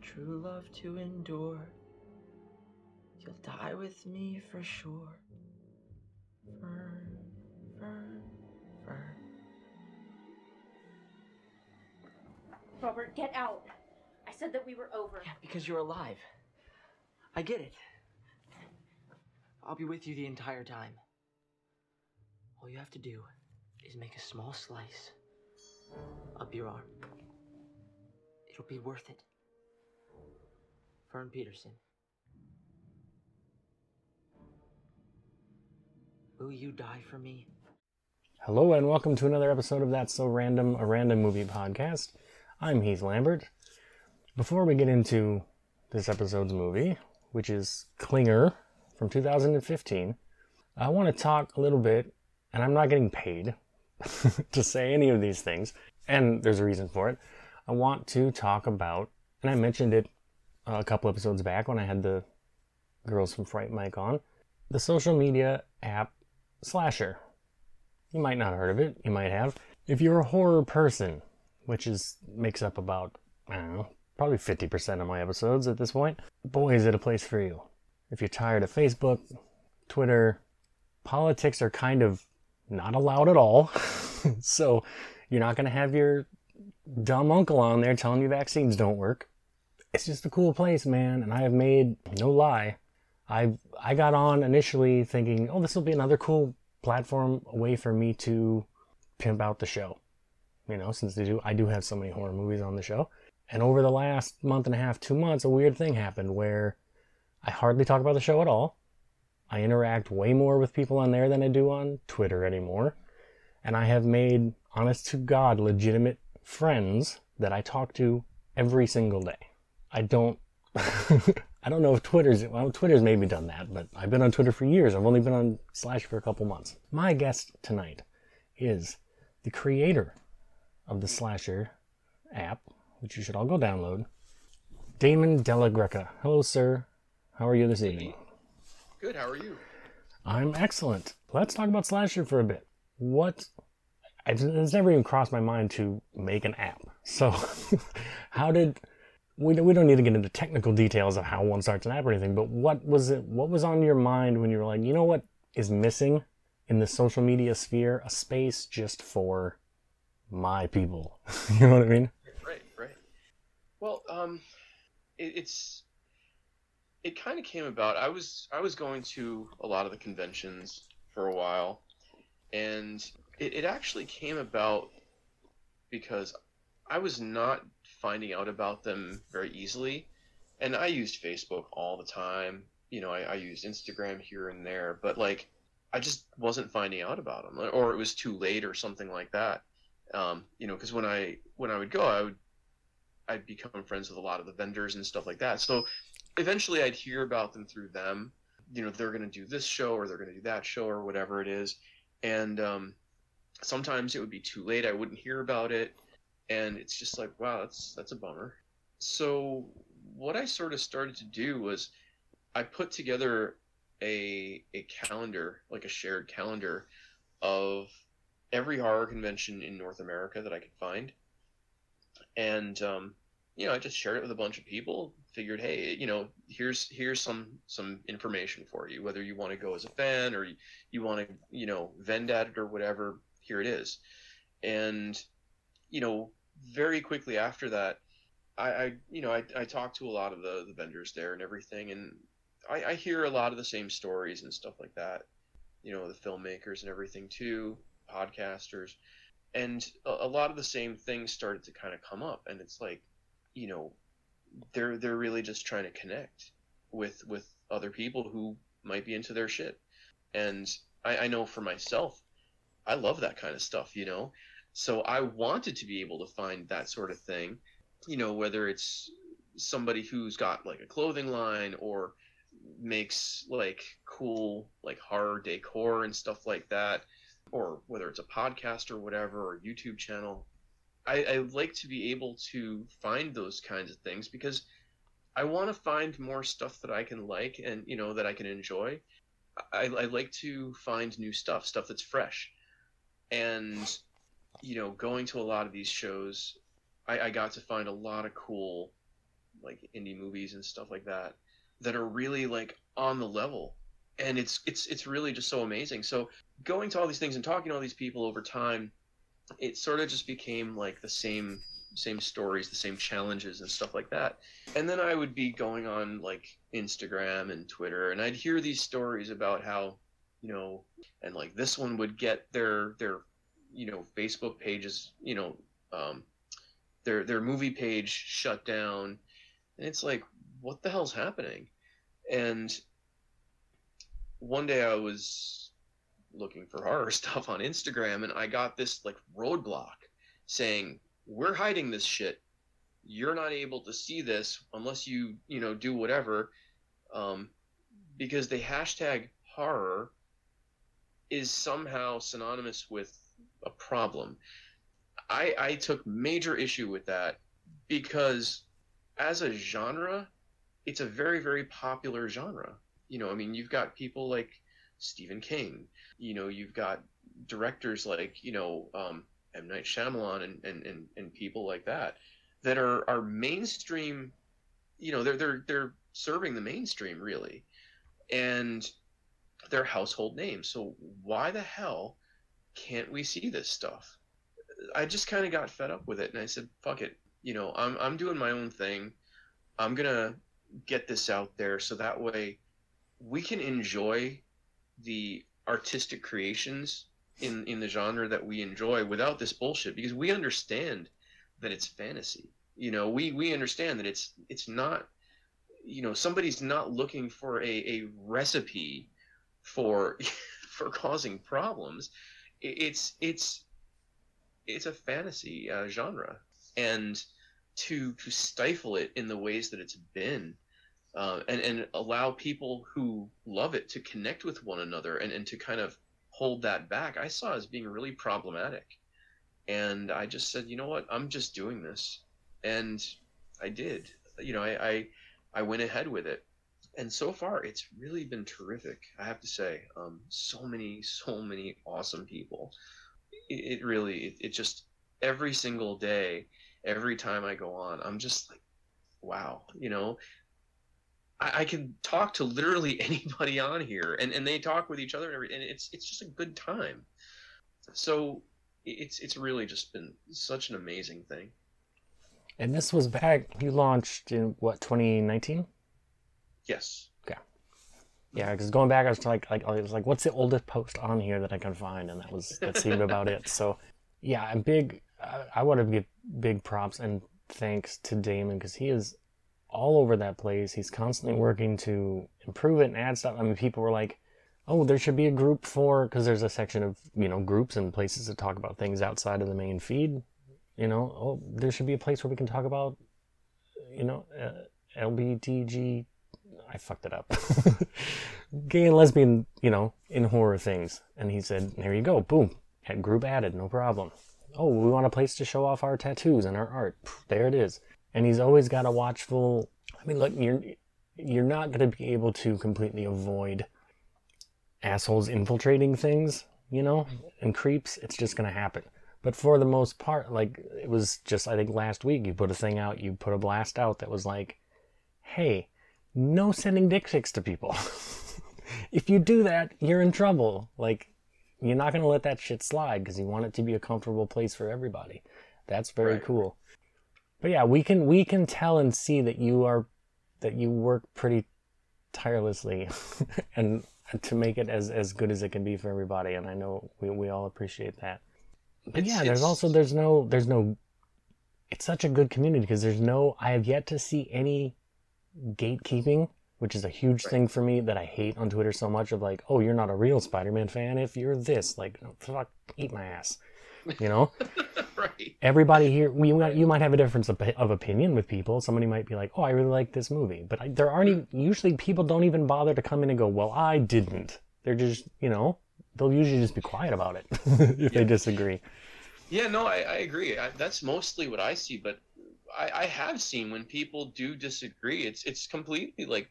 true love to endure. You'll die with me for sure. Fern, Fern, Fern. Robert, get out. I said that we were over. Yeah, because you're alive. I get it. I'll be with you the entire time. All you have to do is make a small slice up your arm. It'll be worth it. Fern Peterson. Will you die for me? Hello and welcome to another episode of That's So Random, a random movie podcast. I'm Heath Lambert. Before we get into this episode's movie, which is Clinger from 2015, I want to talk a little bit, and I'm not getting paid to say any of these things, and there's a reason for it. I want to talk about, and I mentioned it a couple episodes back when I had the girls from Fright Mike on, the social media app Slasher. You might not have heard of it, you might have. If you're a horror person, which is makes up about, I don't know, probably 50% of my episodes at this point, boy, is it a place for you. If you're tired of Facebook, Twitter, politics are kind of not allowed at all. so you're not going to have your dumb uncle on there telling you vaccines don't work. It's just a cool place, man. And I have made, no lie, I I got on initially thinking, oh, this will be another cool platform, a way for me to pimp out the show. You know, since they do, I do have so many horror movies on the show. And over the last month and a half, two months, a weird thing happened where I hardly talk about the show at all. I interact way more with people on there than I do on Twitter anymore. And I have made, honest to God, legitimate friends that I talk to every single day. I don't I don't know if Twitter's well Twitter's maybe done that, but I've been on Twitter for years. I've only been on Slash for a couple months. My guest tonight is the creator of the Slasher app, which you should all go download. Damon Della Greca. Hello, sir. How are you this evening? Good. How are you? I'm excellent. Let's talk about Slasher for a bit. What? It's never even crossed my mind to make an app. So, how did we don't, we don't need to get into technical details of how one starts an app or anything, but what was it? What was on your mind when you were like, you know what is missing in the social media sphere? A space just for my people. you know what I mean? Right, right. Well, um, it, it's it kind of came about. I was I was going to a lot of the conventions for a while, and it, it actually came about because I was not finding out about them very easily. And I used Facebook all the time. You know, I, I used Instagram here and there, but like, I just wasn't finding out about them, or it was too late, or something like that. Um, you know, because when I when I would go, I would I'd become friends with a lot of the vendors and stuff like that. So eventually, I'd hear about them through them. You know, they're going to do this show, or they're going to do that show, or whatever it is. And um, sometimes it would be too late. I wouldn't hear about it and it's just like wow that's that's a bummer. So what i sort of started to do was i put together a a calendar like a shared calendar of every horror convention in north america that i could find. And um, you know i just shared it with a bunch of people figured hey you know here's here's some some information for you whether you want to go as a fan or you, you want to you know vend at it or whatever here it is. And you know very quickly after that, I, I you know I, I talked to a lot of the, the vendors there and everything, and I, I hear a lot of the same stories and stuff like that. You know, the filmmakers and everything too, podcasters, and a, a lot of the same things started to kind of come up, and it's like, you know, they're they're really just trying to connect with with other people who might be into their shit, and I, I know for myself, I love that kind of stuff. You know, so I wanted to be able to find that sort of thing, you know, whether it's somebody who's got like a clothing line or makes like cool like horror decor and stuff like that, or whether it's a podcast or whatever or YouTube channel. I, I like to be able to find those kinds of things because I want to find more stuff that I can like and you know that I can enjoy. I, I like to find new stuff, stuff that's fresh. And you know, going to a lot of these shows, I, I got to find a lot of cool like indie movies and stuff like that that are really like on the level. And it's it's it's really just so amazing. So going to all these things and talking to all these people over time it sort of just became like the same same stories the same challenges and stuff like that. And then i would be going on like instagram and twitter and i'd hear these stories about how you know and like this one would get their their you know facebook pages you know um their their movie page shut down. And it's like what the hell's happening? And one day i was looking for horror stuff on instagram and i got this like roadblock saying we're hiding this shit. You're not able to see this unless you you know do whatever. Um, because the hashtag horror is somehow synonymous with a problem. I i took major issue with that because as a genre it's a very very popular genre. You know i mean you've got people like stephen king you know you've got directors like you know um, M. Night Shyamalan and, and, and, and people like that that are, are mainstream you know they're they're they're serving the mainstream really and they're household names. So why the hell can't we see this stuff? I just kind of got fed up with it and i said fuck it. You know i'm i'm doing my own thing. I'm to get this out there so that way we can enjoy the artistic creations in in the genre that we enjoy without this bullshit because we understand that it's fantasy. You know we we understand that it's it's not you know somebody's not looking for a, a recipe for for causing problems it's it's it's a fantasy uh, genre. And to to stifle it in the ways that it's been uh, and and allow people who love it to connect with one another and, and to kind of hold that back i saw as being really problematic. And i just said you know what? I'm just doing this. And i did. You know i i, I went ahead with it and so far it's really been terrific i have to say um, so many so many awesome people it, it really it, it just every single day every time i go on i'm just like wow you know I, I can talk to literally anybody on here, and, and they talk with each other, and, every, and it's it's just a good time. So it's it's really just been such an amazing thing. And this was back. You launched in what 2019? Yes. Okay. Yeah, because going back, I was like, like I was like, what's the oldest post on here that I can find? And that was that seemed about it. So, yeah, I'm big. I, I want to give big props and thanks to Damon because he is all over that place. He's constantly working to improve it and add stuff. I mean, people were like, "Oh, there should be a group for," because there's a section of you know groups and places to talk about things outside of the main feed. You know, oh, there should be a place where we can talk about, you know, uh, LBTG. I fucked it up. Gay and lesbian, you know, in horror things. And he said, "There you go, boom, had group added, no problem." Oh, we want a place to show off our tattoos and our art. There it is and he's always got a watchful. I mean, look, you're you're not going to be able to completely avoid assholes infiltrating things, you know, and creeps. It's just going to happen. But for the most part, like it was just I think last week you put a thing out, you put a blast out that was like, "Hey, no sending dick pics to people. if you do that, you're in trouble." Like you're not going to let that shit slide because you want it to be a comfortable place for everybody. That's very right. cool but yeah, we can we can tell and see that you are that you work pretty tirelessly and to make it as as good as it can be for everybody and I know we we all appreciate that. But it's, yeah, there's also there's no there's no it's such a good community because there's no I have yet to see any gatekeeping, which is a huge right. thing for me that I hate on Twitter so much of like, oh, you're not a real Spider-Man fan if you're this, like oh, fuck eat my ass. You know? right. Everybody here, we, you might have a difference of, of, opinion with people. Somebody might be like, oh, I really like this movie. But I, there aren't even, usually people don't even bother to come in and go, well, I didn't. They're just, you know, they'll usually just be quiet about it if yeah. they disagree. Yeah, no, I, I agree. I, that's mostly what I see. But I, I have seen when people do disagree, it's it's completely like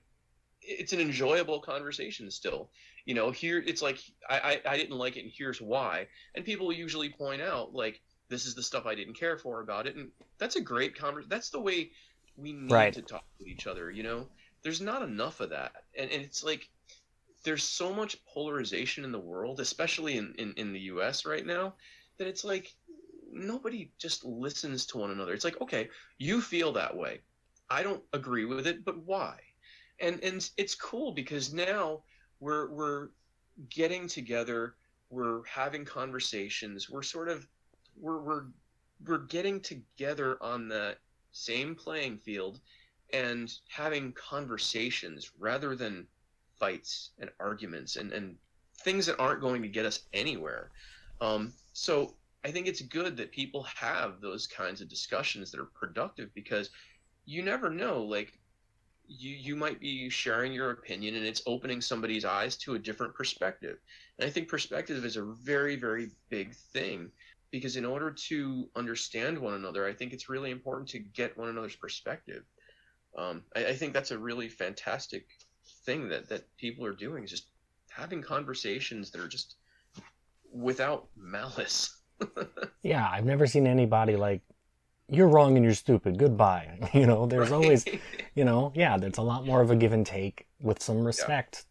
it's an enjoyable conversation still you know here it's like I, I, I didn't like it and here's why and people usually point out like this is the stuff i didn't care for about it and that's a great conversation that's the way We need Right. to talk with each other. You know, there's not enough of that, and, and it's like there's so much polarization in the world, especially in, in in the U.S. right now, that it's like nobody just listens to one another. It's like, okay, you feel that way. I don't agree with it, but why? And and it's cool because now we're we're getting together, we're having conversations, we're sort of we're we're we're getting together on the same playing field and having conversations rather than fights and arguments and, and things that aren't going to get us anywhere. Um, so I think it's good that people have those kinds of discussions that are productive because you never know, like you you might be sharing your opinion and it's opening somebody's eyes to a different perspective. And I think perspective is a very, very big thing because in order to understand one another, I think it's really important to get one another's perspective. Um, I, I think that's a really fantastic thing that, that people are doing is just having conversations that are just without malice. Yeah, I've never seen anybody like, you're wrong and you're stupid. Goodbye. You know, there's always, you know, yeah, there's a lot more of a give and take with some respect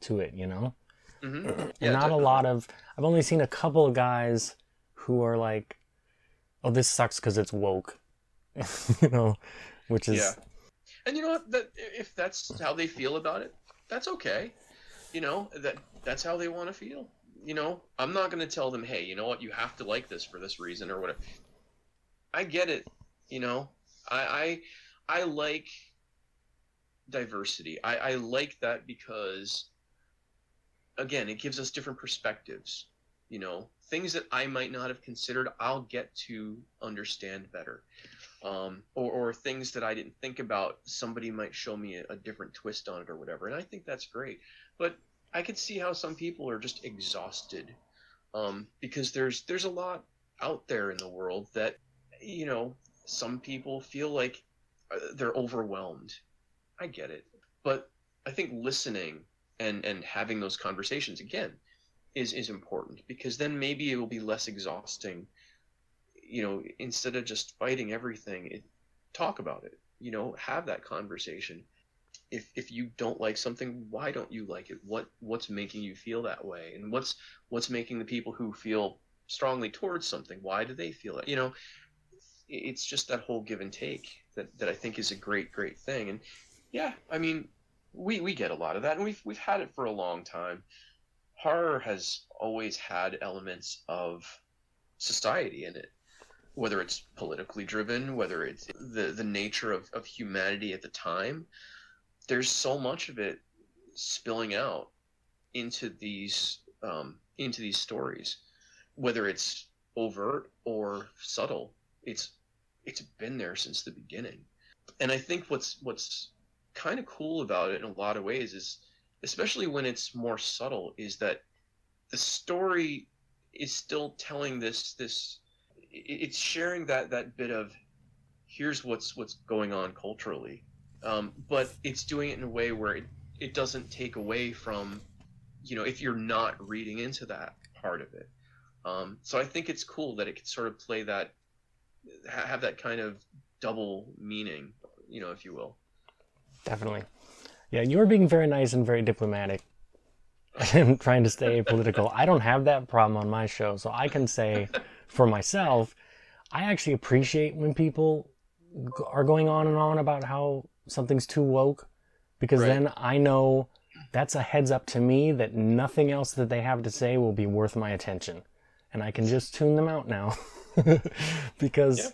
to it, you know? hmm and not a lot of, I've only seen a couple of guys who are like, oh, this sucks because it's woke, you know, which is, Yeah. And you know what? That if that's how they feel about it, that's okay. You know that that's how they want to feel. You know, I'm not going to tell them, hey, you know what? You have to like this for this reason or whatever. I get it. You know, I I, I like diversity. I, I like that because again, it gives us different perspectives. You know, things that I might not have considered, I'll get to understand better um, or, or things that I didn't think about, somebody might show me a, a different twist on it or whatever. And I think that's great. But I could see how some people are just exhausted um, because there's there's a lot out there in the world that you know some people feel like uh, they're overwhelmed. I get it, but I think listening and and having those conversations again is is important because then maybe it will be less exhausting you know, instead of just fighting everything, it, talk about it. You know, have that conversation. If if you don't like something, why don't you like it? What what's making you feel that way? And what's what's making the people who feel strongly towards something, why do they feel it? You know, it's just that whole give and take that, that I think is a great, great thing. And yeah, I mean, we, we get a lot of that and we've we've had it for a long time. Horror has always had elements of society in it whether it's politically driven, whether it's the the nature of, of humanity at the time, there's so much of it spilling out into these um, into these stories, whether it's overt or subtle. It's it's been there since the beginning, and I think what's what's kind of cool about it in a lot of ways is, especially when it's more subtle, is that the story is still telling this this it's sharing that that bit of here's what's what's going on culturally um, but it's doing it in a way where it, it doesn't take away from you know if you're not reading into that part of it um, so i think it's cool that it can sort of play that have that kind of double meaning you know if you will definitely. Yeah, you're being very nice and very diplomatic and trying to stay political. I don't have that problem on my show, so I can say for myself, I actually appreciate when people are going on and on about how something's too woke because Right. then I know that's a heads up to me that nothing else that they have to say will be worth my attention. And I can just tune them out now because Yeah.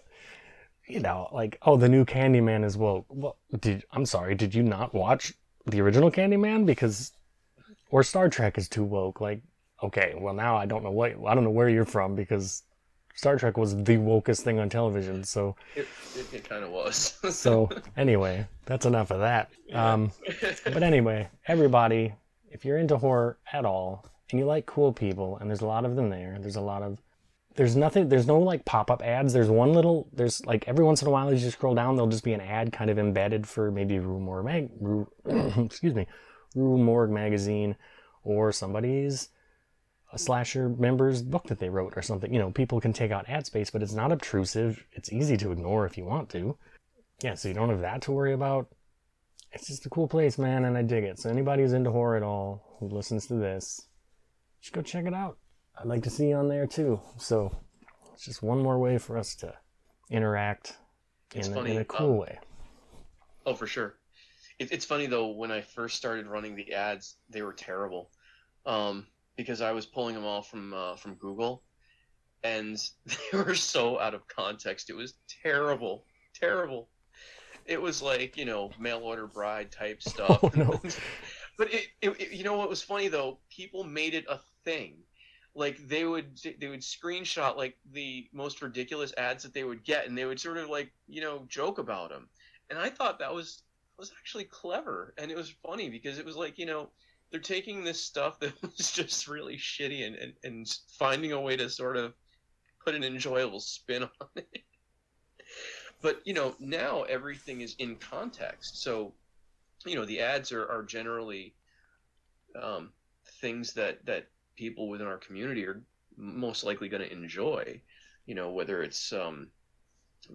you know, like, oh, the new Candyman is woke. Well, did I'm sorry, did you not watch the original Candyman? Because, or Star Trek is too woke. Like, okay, well now I don't know what I don't know where you're from because Star Trek was the wokest thing on television. So, it, it, it kind of was so anyway, that's enough of that. Um, but anyway, everybody, if you're into horror at all and you like cool people, and there's a lot of them there, there's a lot of there's nothing there's no like pop-up ads there's one little there's like every once in a while as you scroll down there'll just be an ad kind of embedded for maybe rue morgue mag rue, excuse me rue morgue magazine or somebody's a slasher member's book that they wrote or something you know people can take out ad space but it's not obtrusive it's easy to ignore if you want to yeah, so you don't have that to worry about. It's just a cool place, man, and I dig it. So anybody who's into horror at all who listens to this, just go check it out. I'd like to see you on there too. So it's just one more way for us to interact in, a- funny, in a cool um, way. Oh, for sure. It, it's funny though. When I first started running the ads, they were terrible, um, because I was pulling them all from uh, from Google, and they were so out of context. It was terrible, terrible. It was like you know mail order bride type stuff. Oh, no. but it, it, it- you know what was funny though? People made it a thing. Like they would they would screenshot like the most ridiculous ads that they would get, and they would sort of like you know joke about them and I thought that was was actually clever, and it was funny because it was like you know they're taking this stuff that was just really shitty and, and, and finding a way to sort of put an enjoyable spin on it. But you know now everything is in context, so you know the ads are, are generally um, things that that people within our community are most likely going to enjoy. You know whether it's um,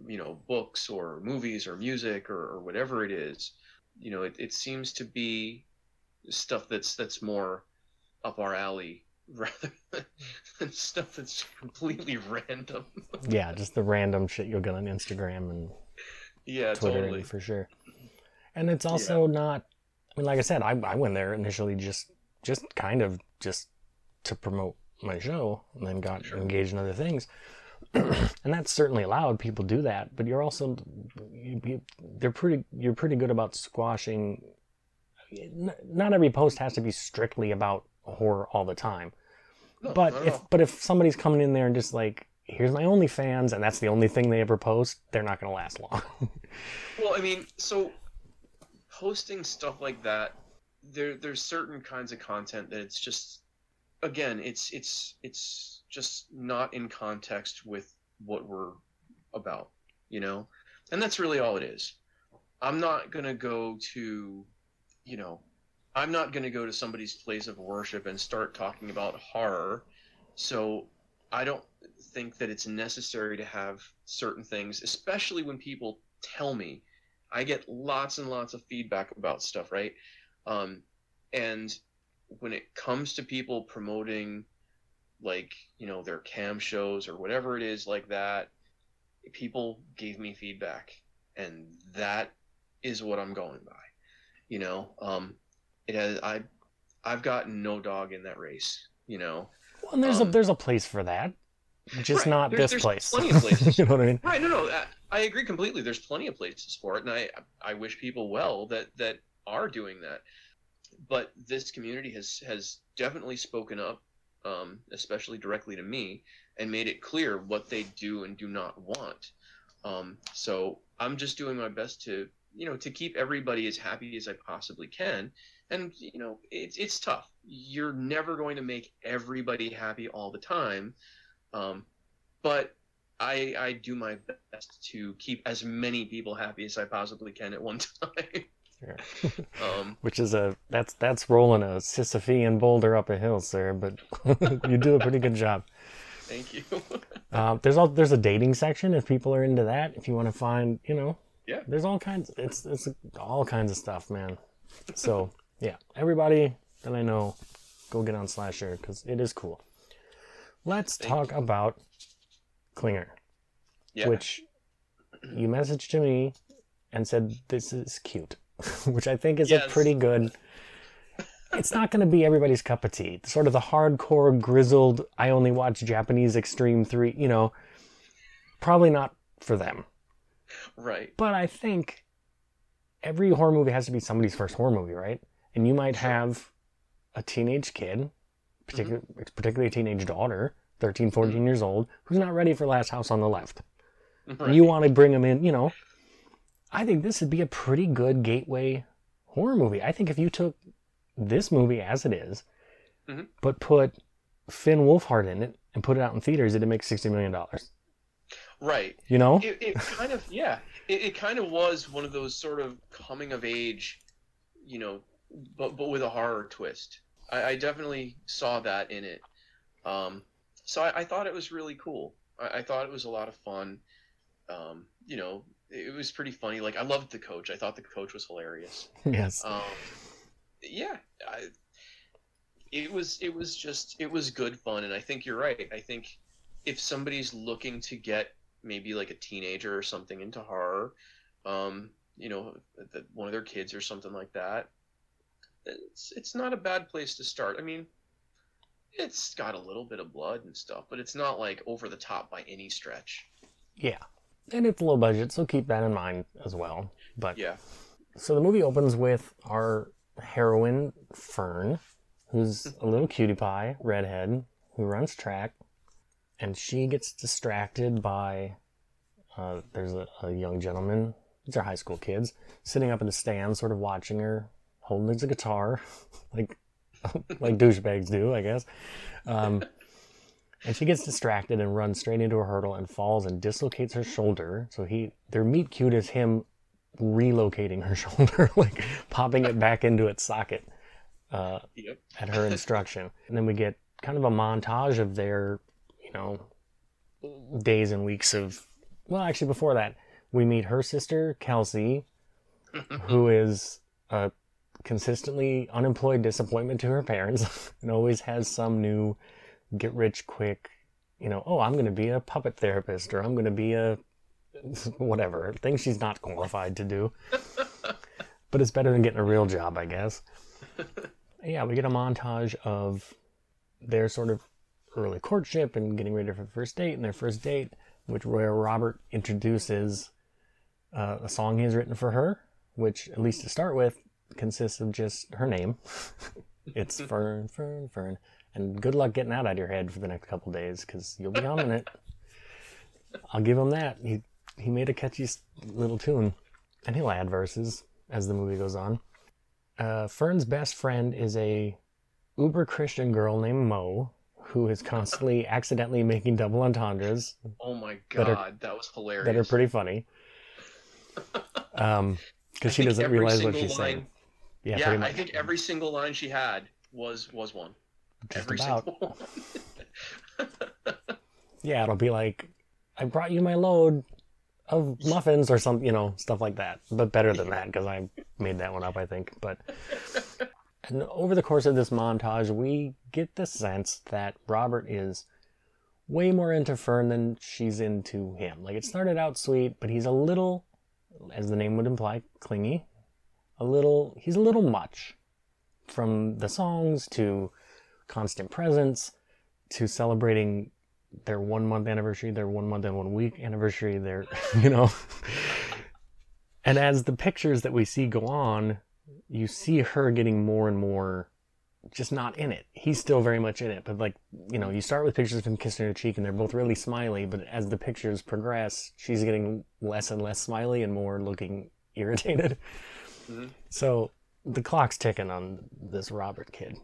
you know books or movies or music or, or whatever it is you know it, it seems to be stuff that's that's more up our alley rather than stuff that's completely random Yeah, just the random shit you'll get on Instagram and yeah Twitter totally for sure. And it's also not. I mean, like I said, I, I went there initially just just kind of just to promote my show, and then got Sure. engaged in other things. and that's certainly allowed. People do that, but you're also you, you, they're pretty. You're pretty good about squashing. Not every post has to be strictly about horror all the time. No, But if but if somebody's coming in there and just like, here's my OnlyFans, and that's the only thing they ever post, they're not going to last long. Well, I mean, so posting stuff like that, there there's certain kinds of content that it's just again, it's it's it's just not in context with what we're about, you know? And that's really all it is. I'm not going to go to, you know, I'm not going to go to somebody's place of worship and start talking about horror. So I don't think that it's necessary to have certain things, especially when people tell me. I get lots and lots of feedback about stuff, right? Um, and when it comes to people promoting, like, you know, their cam shows or whatever it is like that, people gave me feedback. And that is what I'm going by. You know, um, it has, I, I've got no dog in that race, you know? Well, and there's a Um, there's a place for that, just Right. not There- this there's place. plenty of places. you know what I mean? Right. No, no. I, I agree completely. There's plenty of places for it, and I I wish people well that that are doing that. But this community has has definitely spoken up, um, especially directly to me, and made it clear what they do and do not want. Um, so I'm just doing my best to you know to keep everybody as happy as I possibly can. And you know it's it's tough. You're never going to make everybody happy all the time. Um, but I I do my best to keep as many people happy as I possibly can at one time. Sure. um, Which is a that's that's rolling a Sisyphean boulder up a hill, sir. But you do a pretty good job. thank you. Uh, there's all there's a dating section if people are into that. If you want to find, you know, Yeah. there's all kinds. It's it's all kinds of stuff, man. So yeah, everybody that I know, go get on Slasher because it is cool. Let's Thank talk about Clinger. yeah. which you messaged to me and said this is cute, which I think is a pretty good. It's not going to be everybody's cup of tea. Sort of the hardcore, grizzled. I only watch Japanese Extreme Three. You know, probably not for them. Right. But I think every horror movie has to be somebody's first horror movie, right? And you might have a teenage kid, particular, particularly a teenage daughter, 13, 14 years old, who's not ready for Last House on the Left right. you want to bring them in, you know, I think this would be a pretty good gateway horror movie. I think if you took this movie as it is, Mhm. but put Finn Wolfhard in it and put it out in theaters, it'd make sixty million dollars. Right. You know? It, it kind of yeah. It, it kind of was one of those sort of coming of age, you know, but but with a horror twist. I, I definitely saw that in it. Um, so I, I thought it was really cool. I, I thought it was a lot of fun. Um, you know, it was pretty funny. Like I loved the coach. I thought the coach was hilarious. yes. Um, yeah, I, it was it was just it was good fun, and I think you're right. I think if somebody's looking to get maybe like a teenager or something into horror, um, you know, the, one of their kids or something like that, it's it's not a bad place to start. I mean, it's got a little bit of blood and stuff, but it's not like over the top by any stretch. Yeah. And it's low budget, so keep that in mind as well. But Yeah. so the movie opens with our heroine, Fern, who's a little cutie pie, redhead, who runs track, and she gets distracted by uh, there's a, a young gentleman, these are high school kids, sitting up in the stand, sort of watching her, holding his guitar, like like douchebags do, I guess. Um, and she gets distracted and runs straight into a hurdle and falls and dislocates her shoulder. So he, their meet cute is him relocating her shoulder, like popping it back into its socket uh, Yep. at her instruction. And then we get kind of a montage of their, you know, days and weeks of. Well, actually, before that, we meet her sister Kelsey, who is a consistently unemployed disappointment to her parents and always has some new get rich quick, you know, oh, I'm going to be a puppet therapist or I'm going to be a whatever, thing she's not qualified to do. but it's better than getting a real job, I guess. yeah, we get a montage of their sort of early courtship and getting ready for the first date and their first date, which where Robert introduces uh, a song he has written for her, which at least to start with consists of just her name. it's Fern, Fern, Fern, and good luck getting that out of your head for the next couple days because you'll be humming it. I'll give him that. He he made a catchy little tune, and he'll add verses as the movie goes on. Uh, Fern's best friend is a uber Christian girl named Mo, who is constantly accidentally making double entendres Oh my That are- god, that was hilarious. that are pretty funny. Um, because she doesn't realize what she's line- saying. Yeah, Yeah, I think every single line she had was was one. Just every about. single one. Yeah, it'll be like, I brought you my load of muffins or some, you know, stuff like that. But better than that because I made that one up, I think. But and over the course of this montage, we get the sense that Robert is way more into Fern than she's into him. Like it started out sweet, but he's a little, as the name would imply, clingy. A little, he's a little much. From the songs to constant presence to celebrating their one month anniversary, their one month and one week anniversary, their, you know. and as the pictures that we see go on, you see her getting more and more just not in it. He's still very much in it, but like, you know, you start with pictures of him kissing her cheek and they're both really smiley, but as the pictures progress, she's getting less and less smiley and more looking irritated. Mhm. So the clock's ticking on this Robert kid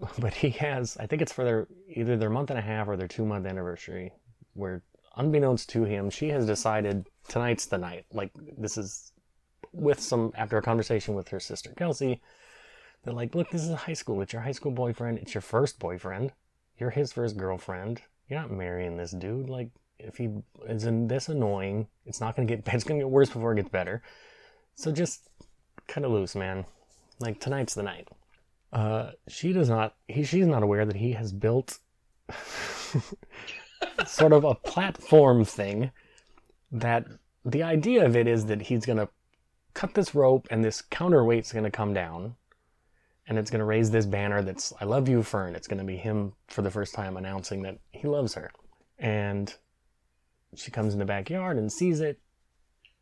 but he has i think it's for their either their month and a half or their two month anniversary where unbeknownst to him she has decided tonight's the night like this is with some after a conversation with her sister kelsey they're like look this is high school. It's your high school boyfriend. It's your first boyfriend. You're his first girlfriend. You're not marrying this dude. Like if he is in this annoying it's not gonna get it's gonna get worse before it gets better. So just kind of loose man. Like tonight's the night. Uh, she does not. He, she's not aware that he has built sort of a platform thing. That the idea of it is that he's gonna cut this rope, and this counterweight's gonna come down, and it's gonna raise this banner that's "I love you, Fern." It's gonna be him for the first time announcing that he loves her, and she comes in the backyard and sees it.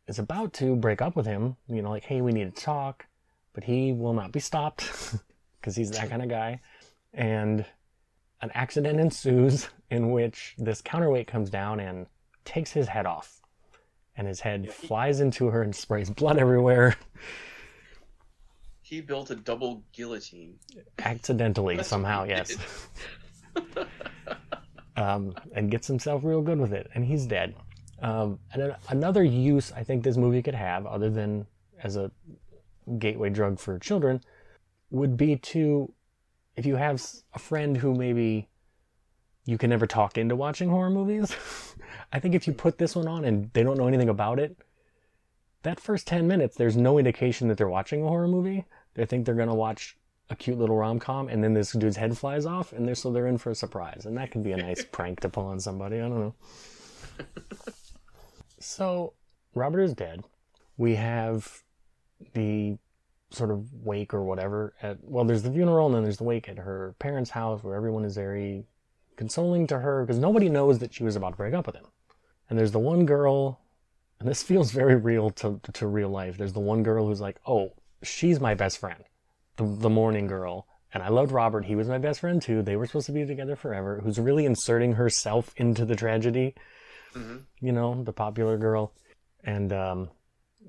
Is about to break up with him. You know, like, hey, we need to talk, but he will not be stopped. because he's that kind of guy. And an accident ensues in which this counterweight comes down and takes his head off. And his head flies into her and sprays blood everywhere, he built a double guillotine. accidentally somehow, yes. um, and gets himself real good with it, and he's dead. Um, and then another use I think this movie could have, other than as a gateway drug for children, would be to if you have a friend who maybe you can never talk into watching horror movies. I think if you put this one on and they don't know anything about it, that first 10 minutes, there's no indication that they're watching a horror movie. They think they're going to watch a cute little rom com, and then this dude's head flies off, and they're so they're in for a surprise. And that could be a nice prank to pull on somebody. I don't know. so, Robert is dead. We have the sort of wake or whatever at well there's the funeral and then there's the wake at her parents house where everyone is very consoling to her because nobody knows that she was about to break up with him and there's the one girl and this feels very real to, to real life. There's the one girl who's like oh she's my best friend. The, the morning girl. And i loved robert. He was my best friend too. They were supposed to be together forever. Who's really inserting herself into the tragedy hmm you know the popular girl. And um,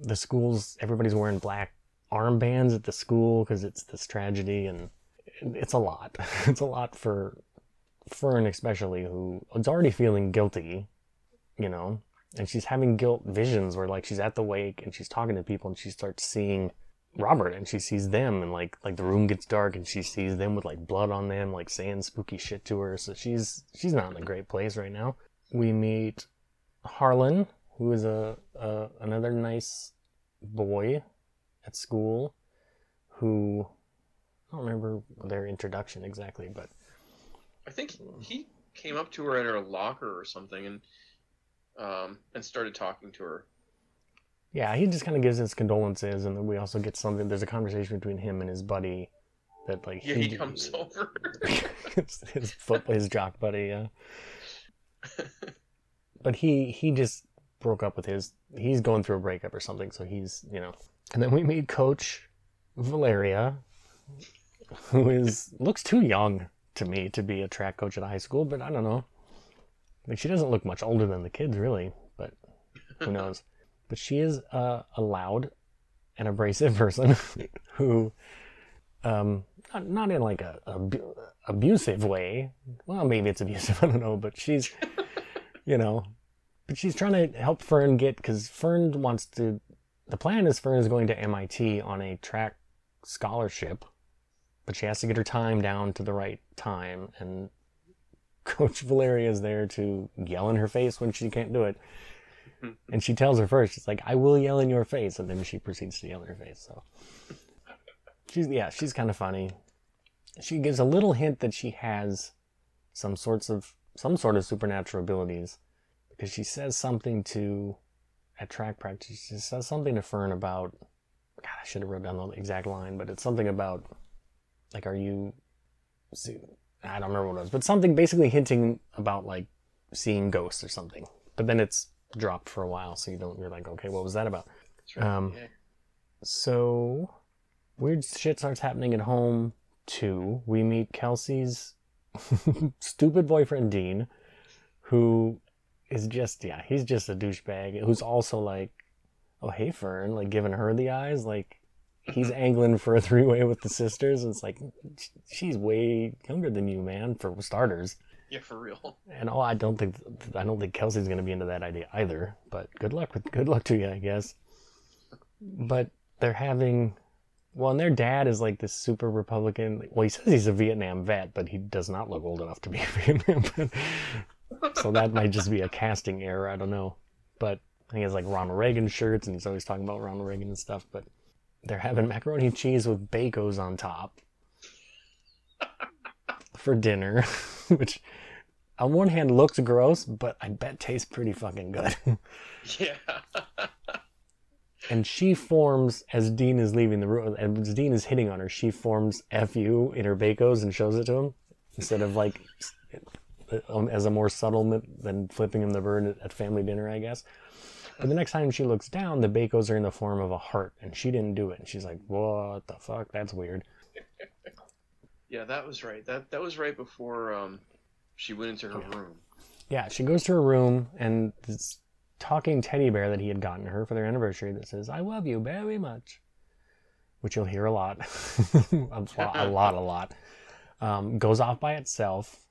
the schools everybody's wearing black armbands at the school because it's this tragedy. And it's a lot. It's a lot for fern especially who is already feeling guilty you know and she's having guilt visions where like she's at the wake and she's talking to people and she starts seeing robert and she sees them and like like the room gets dark and she sees them with like blood on them like saying spooky shit to her. So she's she's not in a great place right now. We meet harlan who is a, a another nice boy at school who I don't remember their introduction exactly, but I think he came up to her at her locker or something and um, and started talking to her. yeah, he just kind of gives his condolences, and then we also get something. There's a conversation between him and his buddy that like Yeah, he comes over. his, his foot, his jock buddy, yeah. But he he just broke up with his. He's going through a breakup or something, so he's you know. And then we meet Coach Valeria, who is looks too young to me to be a track coach at a high school, but I don't know. Like she doesn't look much older than the kids, really, but who knows? But she is uh, a loud and abrasive person who, um, not, not in like a, a abu- abusive way. Well, maybe it's abusive. I don't know, but she's, you know, but she's trying to help Fern get because Fern wants to. The plan is Fern is going to MIT on a track scholarship, but she has to get her time down to the right time, and Coach Valeria is there to yell in her face when she can't do it. Mm-hmm. And she tells her first, she's like, I will yell in your face. And then she proceeds to yell in her face. So she's, yeah, she's kind of funny. She gives a little hint that she has some sorts of, some sort of supernatural abilities because she says something to, at track practice, she says something to Fern about, God, I should have wrote down the exact line, but it's something about, like, are you, I don't remember what it was, but something basically hinting about, like, seeing ghosts or something. But then it's dropped for a while, so you don't. You're like, okay, what was that about? Right. Um, yeah. So weird shit starts happening at home too. We meet Kelsey's stupid boyfriend Dean, who is just yeah, he's just a douchebag. Who's also like, oh hey Fern, like giving her the eyes, like. He's angling for a three-way with the sisters. And it's like she's way younger than you, man. For starters, Yeah, for real. and oh, I don't think I don't think Kelsey's gonna be into that idea either. But good luck with good luck to you, I guess. But they're having, well, and their dad is like this super Republican. Well, he says he's a Vietnam vet, but he does not look old enough to be a Vietnam vet. so that might just be a casting error. I don't know. But he has like Ronald Reagan shirts, and he's always talking about Ronald Reagan and stuff. But they're having macaroni and cheese with bacos on top for dinner, which on one hand looks gross, but I bet tastes pretty fucking good. Yeah. and she forms as Dean is leaving the room, and as Dean is hitting on her, she forms "fu" in her bacos and shows it to him instead of like um, as a more subtle than flipping him the bird at family dinner, I guess. But the next time she looks down, the bacos are in the form of a heart, and she didn't do it. And she's like, "What the fuck? That's weird." Yeah, that was right. That that was right before um, she went into her room. Yeah, she goes to her room and this talking teddy bear that he had gotten her for their anniversary that says, I love you very much. Which you'll hear a lot. a lot, a lot, a lot. Um, goes off by itself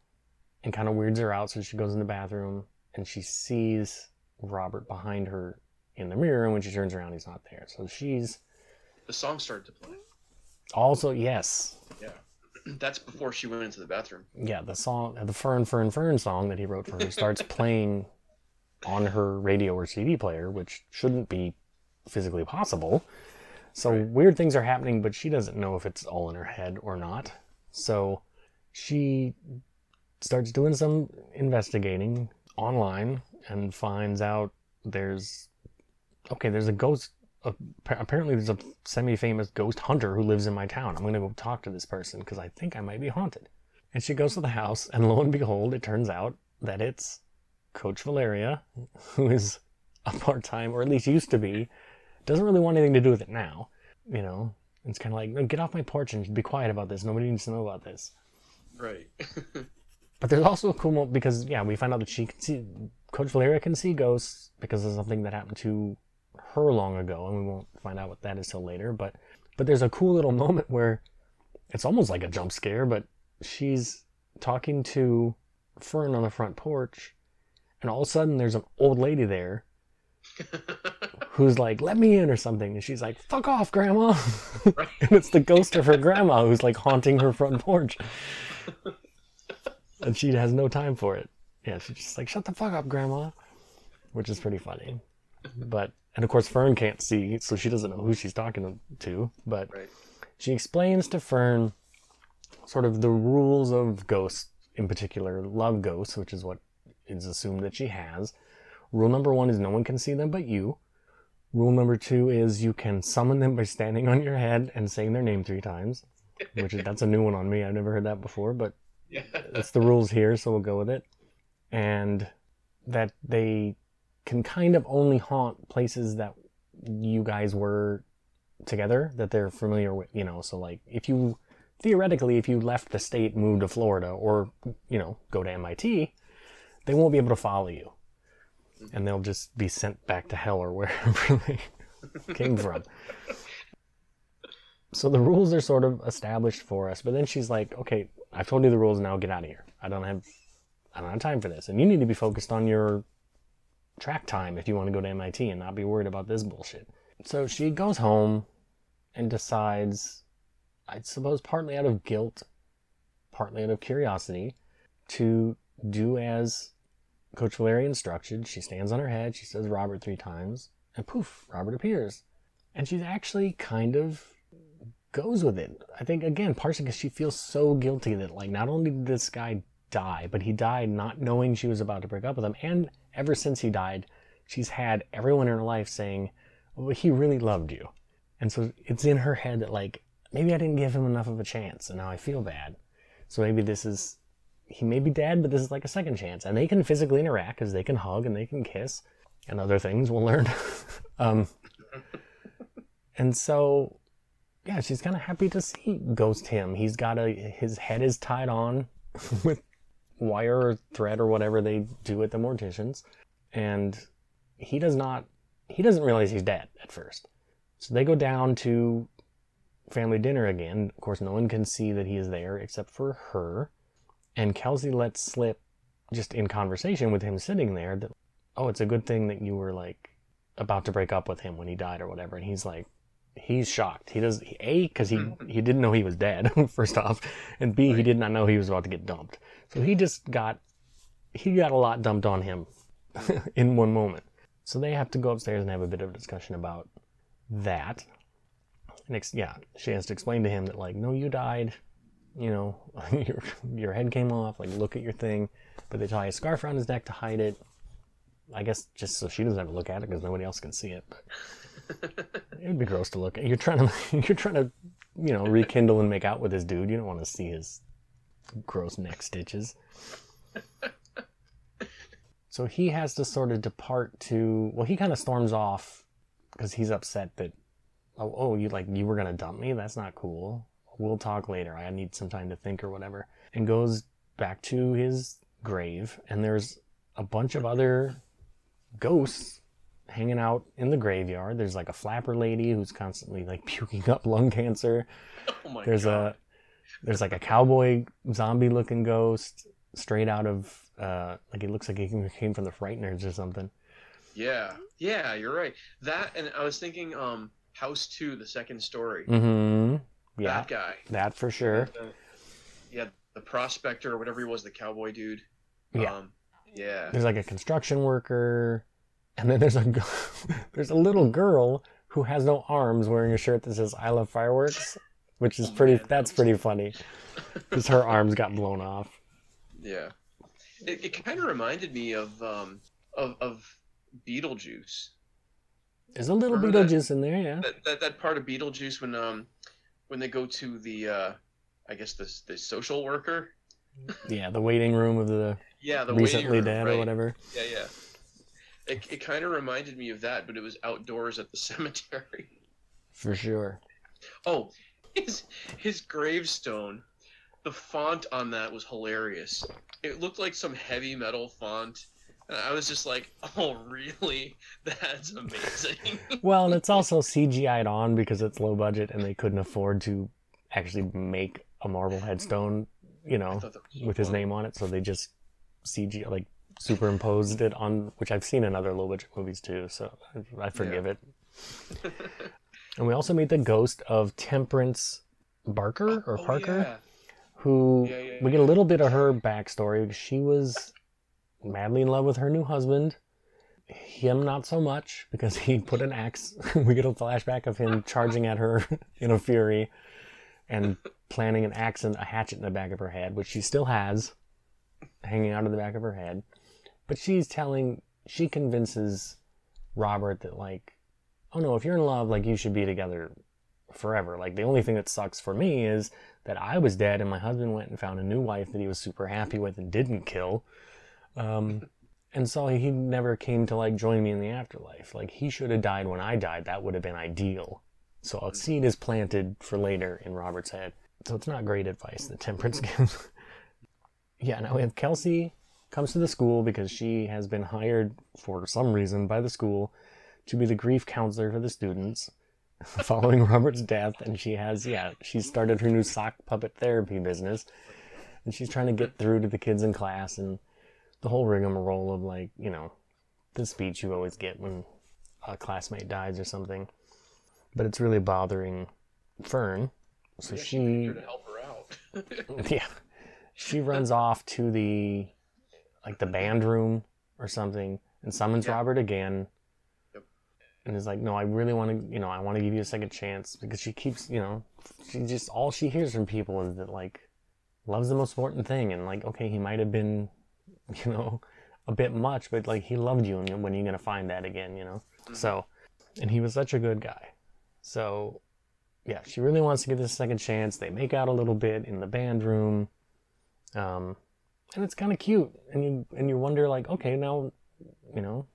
and kind of weirds her out. So she goes in the bathroom and she sees Robert behind her in the mirror. And when she turns around, he's not there. So she's The song started to play. also, yes, Yeah. That's before she went into the bathroom. yeah, the song, the Fern, Fern, Fern song that he wrote for her starts playing on her radio or CD player, which shouldn't be physically possible. So Right. weird things are happening, but she doesn't know if it's all in her head or not. So she starts doing some investigating online and finds out there's okay, there's a ghost. Apparently, there's a semi-famous ghost hunter who lives in my town. I'm gonna go talk to this person because I think I might be haunted. And she goes to the house, and lo and behold, it turns out that it's Coach Valeria, who is a part-time, or at least used to be, doesn't really want anything to do with it now. You know, it's kind of like, "No, get off my porch and be quiet about this. Nobody needs to know about this. Right. But there's also a cool moment because yeah, we find out that she can see Coach Valeria can see ghosts because of something that happened to her long ago, and we won't find out what that is till later. But but there's a cool little moment where it's almost like a jump scare, but she's talking to Fern on the front porch, and all of a sudden there's an old lady there who's like, "Let me in" or something, and she's like, "Fuck off, Grandma," and it's the ghost of her grandma who's like haunting her front porch and she has no time for it. Yeah, she's just like, "Shut the fuck up, grandma," which is pretty funny. But and of course Fern can't see, so she doesn't know who she's talking to. But Right. she explains to Fern sort of the rules of ghosts, in particular love ghosts, which is what is assumed that she has. Rule number one is no one can see them but you. Rule number two is you can summon them by standing on your head and saying their name three times, which is, that's a new one on me. I've never heard that before, but yeah. that's the rules here, so we'll go with it. And that they can kind of only haunt places that you guys were together, that they're familiar with, you know. So, like, if you theoretically, if you left the state, moved to Florida, or, you know, go to MIT, they won't be able to follow you. And they'll just be sent back to hell or wherever they came from. So the rules are sort of established for us, but then she's like, "Okay, I've told you the rules. Now get out of here. I don't have, I don't have time for this. And you need to be focused on your track time if you want to go to MIT and not be worried about this bullshit." So she goes home and decides, I suppose, partly out of guilt, partly out of curiosity, to do as Coach Valeria instructed. She stands on her head. She says Robert three times, and poof, Robert appears. And she's actually kind of goes with it. I think again, partially because she feels so guilty that like not only did this guy die, but he died not knowing she was about to break up with him, and ever since he died, she's had everyone in her life saying, "Well, he really loved you," and so it's in her head that like maybe I didn't give him enough of a chance, and now I feel bad. So maybe this is he may be dead, but this is like a second chance, and they can physically interact because they can hug and they can kiss, and other things we'll learn. um, and so yeah, she's kind of happy to see Ghost him. He's got a his head is tied on with wire or thread or whatever they do at the morticians, and he does not he doesn't realize he's dead at first. So they go down to family dinner again. Of course, no one can see that he is there except for her, and Kelsey lets slip just in conversation with him sitting there that oh, it's a good thing that you were like about to break up with him when he died or whatever, and he's like he's shocked. He does a because he hmm. he didn't know he was dead first off, and b he did not know he was about to get dumped. So he just got he got a lot dumped on him in one moment. So they have to go upstairs and have a bit of a discussion about that. Next, yeah, she has to explain to him that like, no, you died. You know, your your head came off. Like, look at your thing. But they tie a scarf around his neck to hide it. I guess just so she doesn't have to look at it because nobody else can see it. But it would be gross to look at. You're trying to you're trying to you know rekindle and make out with this dude. You don't want to see his gross neck stitches. So he has to sort of depart to well, he kind of storms off because he's upset that oh, oh you like you were gonna dump me. That's not cool. We'll talk later. I need some time to think or whatever. And goes back to his grave, and there's a bunch of other ghosts hanging out in the graveyard. There's like a flapper lady who's constantly like puking up lung cancer. Oh my There's god. a there's like a cowboy zombie looking ghost straight out of uh like it looks like he came from the Frighteners or something. Yeah. Yeah, you're right. That and I was thinking um House 2 the second story. Mm-hmm. Yeah, That guy. that for sure. Yeah, the prospector or whatever he was, the cowboy dude. Yeah. Um, yeah. There's like a construction worker. And then there's a g- there's a little girl who has no arms wearing a shirt that says "I love fireworks," which is Oh, pretty. man, that's pretty funny because her arms got blown off. Yeah. It, it kind of reminded me of um of of Beetlejuice. There's a little Remember that- Beetlejuice in there, yeah. That, that that part of Beetlejuice when um when they go to the uh I guess the the social worker. Yeah, the waiting room of the, Yeah, the waiting recently room, dead or whatever. Yeah, yeah. It, it kind of reminded me of that, but it was outdoors at the cemetery. For sure. Oh, his his gravestone. The font on that was hilarious. It looked like some heavy metal font, and I was just like, "Oh, really? That's amazing." Well, and it's also CGI'd on because it's low budget and they couldn't afford to actually make a marble headstone, you know, thought that was so with his name on it. So they just CG like superimposed it on, which I've seen in other low budget movies too. So I, I forgive it. And we also meet the ghost of Temperance Barker oh, or Oh, Parker, yeah. who Yeah, yeah, we get a little bit of her backstory she was madly in love with her new husband. Him not so much because he put an axe. we get a flashback of him charging at her in a fury and planting an axe and a hatchet in the back of her head, which she still has hanging out of the back of her head. But she's telling, she convinces Robert that, like, oh no, if you're in love, like, you should be together forever. Like, the only thing that sucks for me is that I was dead and my husband went and found a new wife that he was super happy with and didn't kill. Um, and so he never came to like join me in the afterlife. Like he should have died when I died. That would have been ideal. So a seed is planted for later in Robert's head. So it's not great advice that Temperance gives. yeah, now we have Kelsey comes to the school because she has been hired for some reason by the school to be the grief counselor for the students following Robert's death. And she has, yeah, she's started her new sock puppet therapy business. And she's trying to get through to the kids in class and the whole rigmarole of like, you know, the speech you always get when a classmate dies or something. But it's really bothering Fern. So Yeah, she, made sure to help her out. yeah, she runs off to the like the band room or something and summons Yeah. Robert again. Yep. And is like, no, I really want to, you know, I want to give you a second chance because she keeps, you know, she just all she hears from people is that like love's the most important thing and like okay, he might have been, you know, a bit much, but like he loved you and when are you gonna find that again, you know? So, and he was such a good guy. So, yeah, she really wants to give this a second chance. They make out a little bit in the band room, um, and it's kind of cute. And you and you wonder like, okay, now, you know,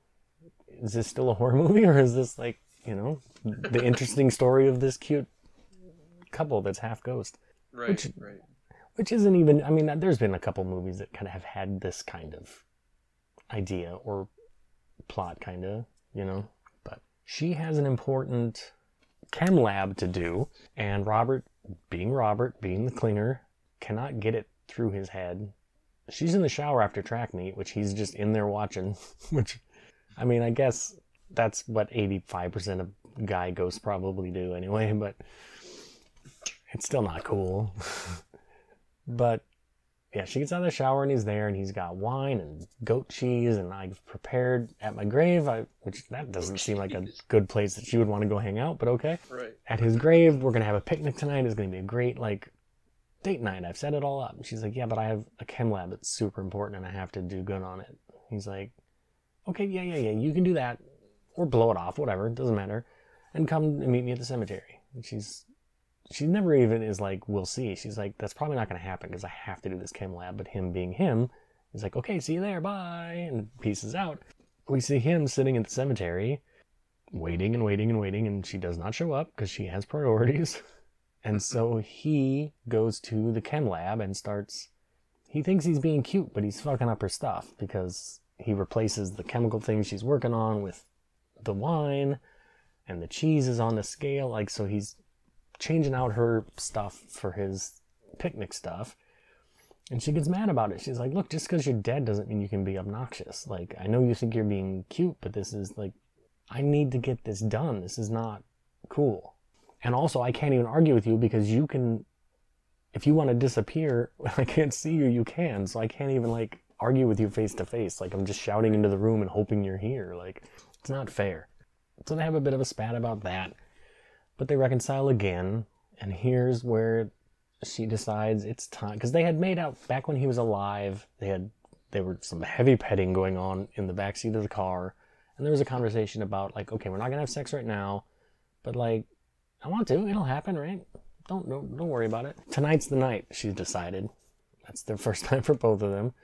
is this still a horror movie or is this like, you know, the interesting story of this cute couple that's half ghost? Right, Which- right. Which isn't even. I mean, there's been a couple movies that kind of have had this kind of idea or plot, kind of, you know. But she has an important chem lab to do, and Robert, being Robert, being the clinger, cannot get it through his head. She's in the shower after track meet, which he's just in there watching. Which, I mean, I guess that's what 85% of guy ghosts probably do anyway, but it's still not cool. but yeah, she gets out of the shower and he's there and he's got wine and goat cheese and I've prepared at my grave, I, which that doesn't seem like a good place that she would want to go hang out, but okay. Right. At his grave, we're gonna have a picnic tonight. It's gonna be a great like date night. I've set it all up. She's like, yeah, but I have a chem lab that's super important and I have to do good on it. He's like, okay, yeah, yeah, yeah, you can do that or blow it off, whatever, it doesn't matter, and come and meet me at the cemetery. And she's she never even is like, we'll see. She's like, that's probably not going to happen because I have to do this chem lab. But him being him, he's like, okay, see you there, bye, and pieces out. We see him sitting at the cemetery, waiting and waiting and waiting, and she does not show up because she has priorities. And so he goes to the chem lab and starts. He thinks he's being cute, but he's fucking up her stuff because he replaces the chemical things she's working on with the wine, and the cheese is on the scale. Like, so he's changing out her stuff for his picnic stuff. And she gets mad about it. She's like, Look, just because you're dead doesn't mean you can be obnoxious. Like, I know you think you're being cute, but this is like, I need to get this done. This is not cool. And also, I can't even argue with you because you can, if you want to disappear, I can't see you, you can. So I can't even like argue with you face to face. Like I'm just shouting into the room and hoping you're here. Like it's not fair. So they have a bit of a spat about that, but they reconcile again. And here's where she decides it's time because they had made out back when he was alive. They had there were some heavy petting going on in the backseat of the car, and there was a conversation about like, okay, we're not gonna have sex right now, but like, I want to. It'll happen, right? Don't don't don't worry about it. Tonight's the night. She's decided. That's their first time for both of them.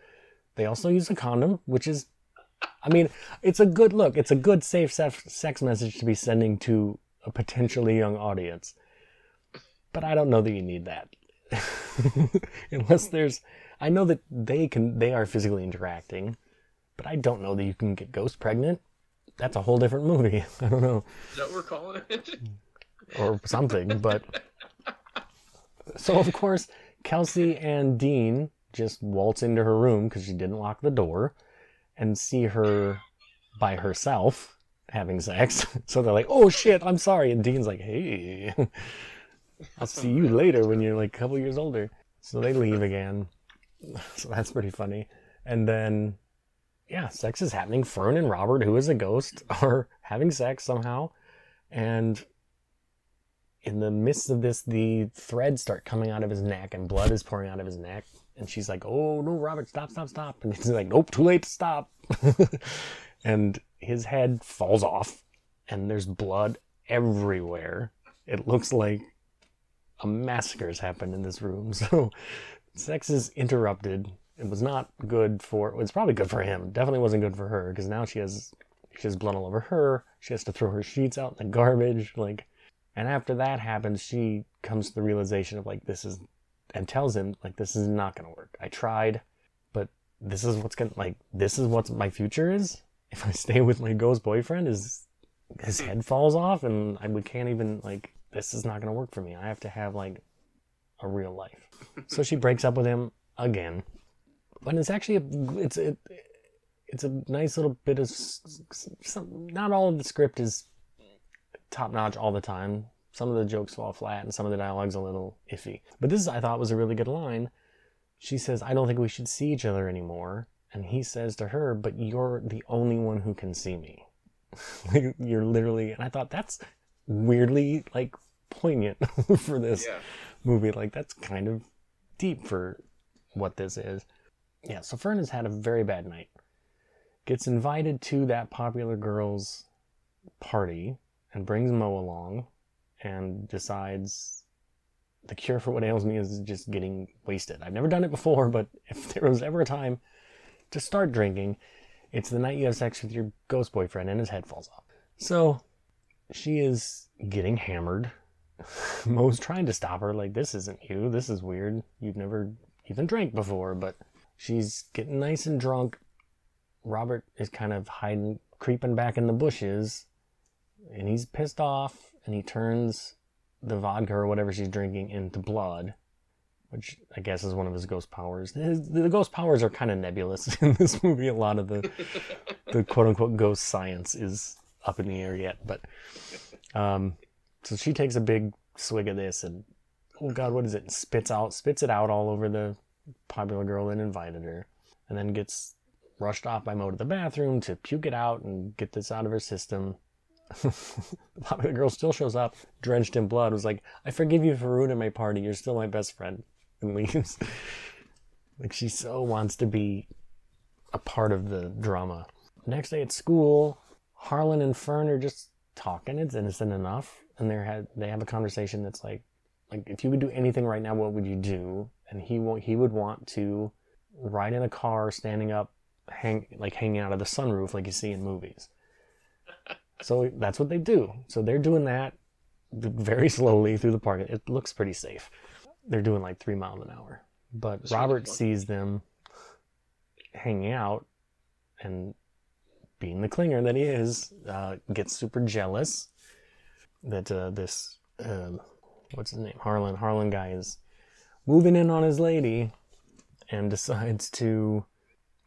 They also use a condom, which is, I mean, it's a good look. It's a good safe sex message to be sending to a potentially young audience. But I don't know that you need that. Unless there's, I know that they can, they are physically interacting, but I don't know that you can get Ghost pregnant. That's a whole different movie. I don't know. Is that what we're calling it? Or something, but. So, of course, Kelsey and Dean just waltz into her room because she didn't lock the door and see her by herself having sex. So they're like, oh shit, I'm sorry. And Dean's like, hey, I'll see you later when you're like a couple years older. So they leave again. So that's pretty funny. And then, yeah, sex is happening. Fern and Robert, who is a ghost, are having sex somehow. And in the midst of this, the threads start coming out of his neck and blood is pouring out of his neck. And she's like, Oh, no, Robert, stop, stop, stop. And he's like, Nope, too late to stop. and his head falls off and there's blood everywhere. It looks like a massacre has happened in this room. So sex is interrupted. It was not good for, it was probably good for him. Definitely wasn't good for her because now she has, she has blood all over her. She has to throw her sheets out in the garbage. Like, and after that happens, she comes to the realization of like, this is, and tells him, like, this is not going to work. I tried, but this is what's going to, like, this is what my future is. If I stay with my ghost boyfriend, is his head falls off and I, we can't even, like, this is not going to work for me. I have to have, like, a real life. so she breaks up with him again. But it's actually, a, it's, it, it's a nice little bit of, some, not all of the script is top notch all the time. Some of the jokes fall flat and some of the dialogue's a little iffy. But this, I thought, was a really good line. She says, I don't think we should see each other anymore. And he says to her, But you're the only one who can see me. like, you're literally, and I thought that's weirdly, like, poignant for this yeah. movie. Like, that's kind of deep for what this is. Yeah, so Fern has had a very bad night. Gets invited to that popular girl's party and brings Mo along and decides the cure for what ails me is just getting wasted. I've never done it before, but if there was ever a time to start drinking, it's the night you have sex with your ghost boyfriend and his head falls off. So she is getting hammered. Mo's trying to stop her, like, this isn't you. This is weird. You've never even drank before, but she's getting nice and drunk. Robert is kind of hiding, creeping back in the bushes and he's pissed off and he turns the vodka or whatever she's drinking into blood, which I guess is one of his ghost powers. His, the ghost powers are kind of nebulous in this movie. A lot of the the quote unquote ghost science is up in the air yet, but um, so she takes a big swig of this and oh god, what is it? Spits out, spits it out all over the popular girl that invited her, and then gets rushed off by Mo to the bathroom to puke it out and get this out of her system the girl still shows up, drenched in blood, was like, I forgive you for ruining my party. You're still my best friend. And leaves. like, she so wants to be a part of the drama. Next day at school, Harlan and Fern are just talking. It's innocent enough. And they had they have a conversation that's like, like if you could do anything right now, what would you do? And he won't, he would want to ride in a car, standing up, hang like hanging out of the sunroof, like you see in movies. So that's what they do. So they're doing that very slowly through the park. It looks pretty safe. They're doing like three miles an hour. But Robert sees them hanging out and being the clinger that he is, uh, gets super jealous that uh, this, um, what's his name? Harlan. Harlan guy is moving in on his lady and decides to.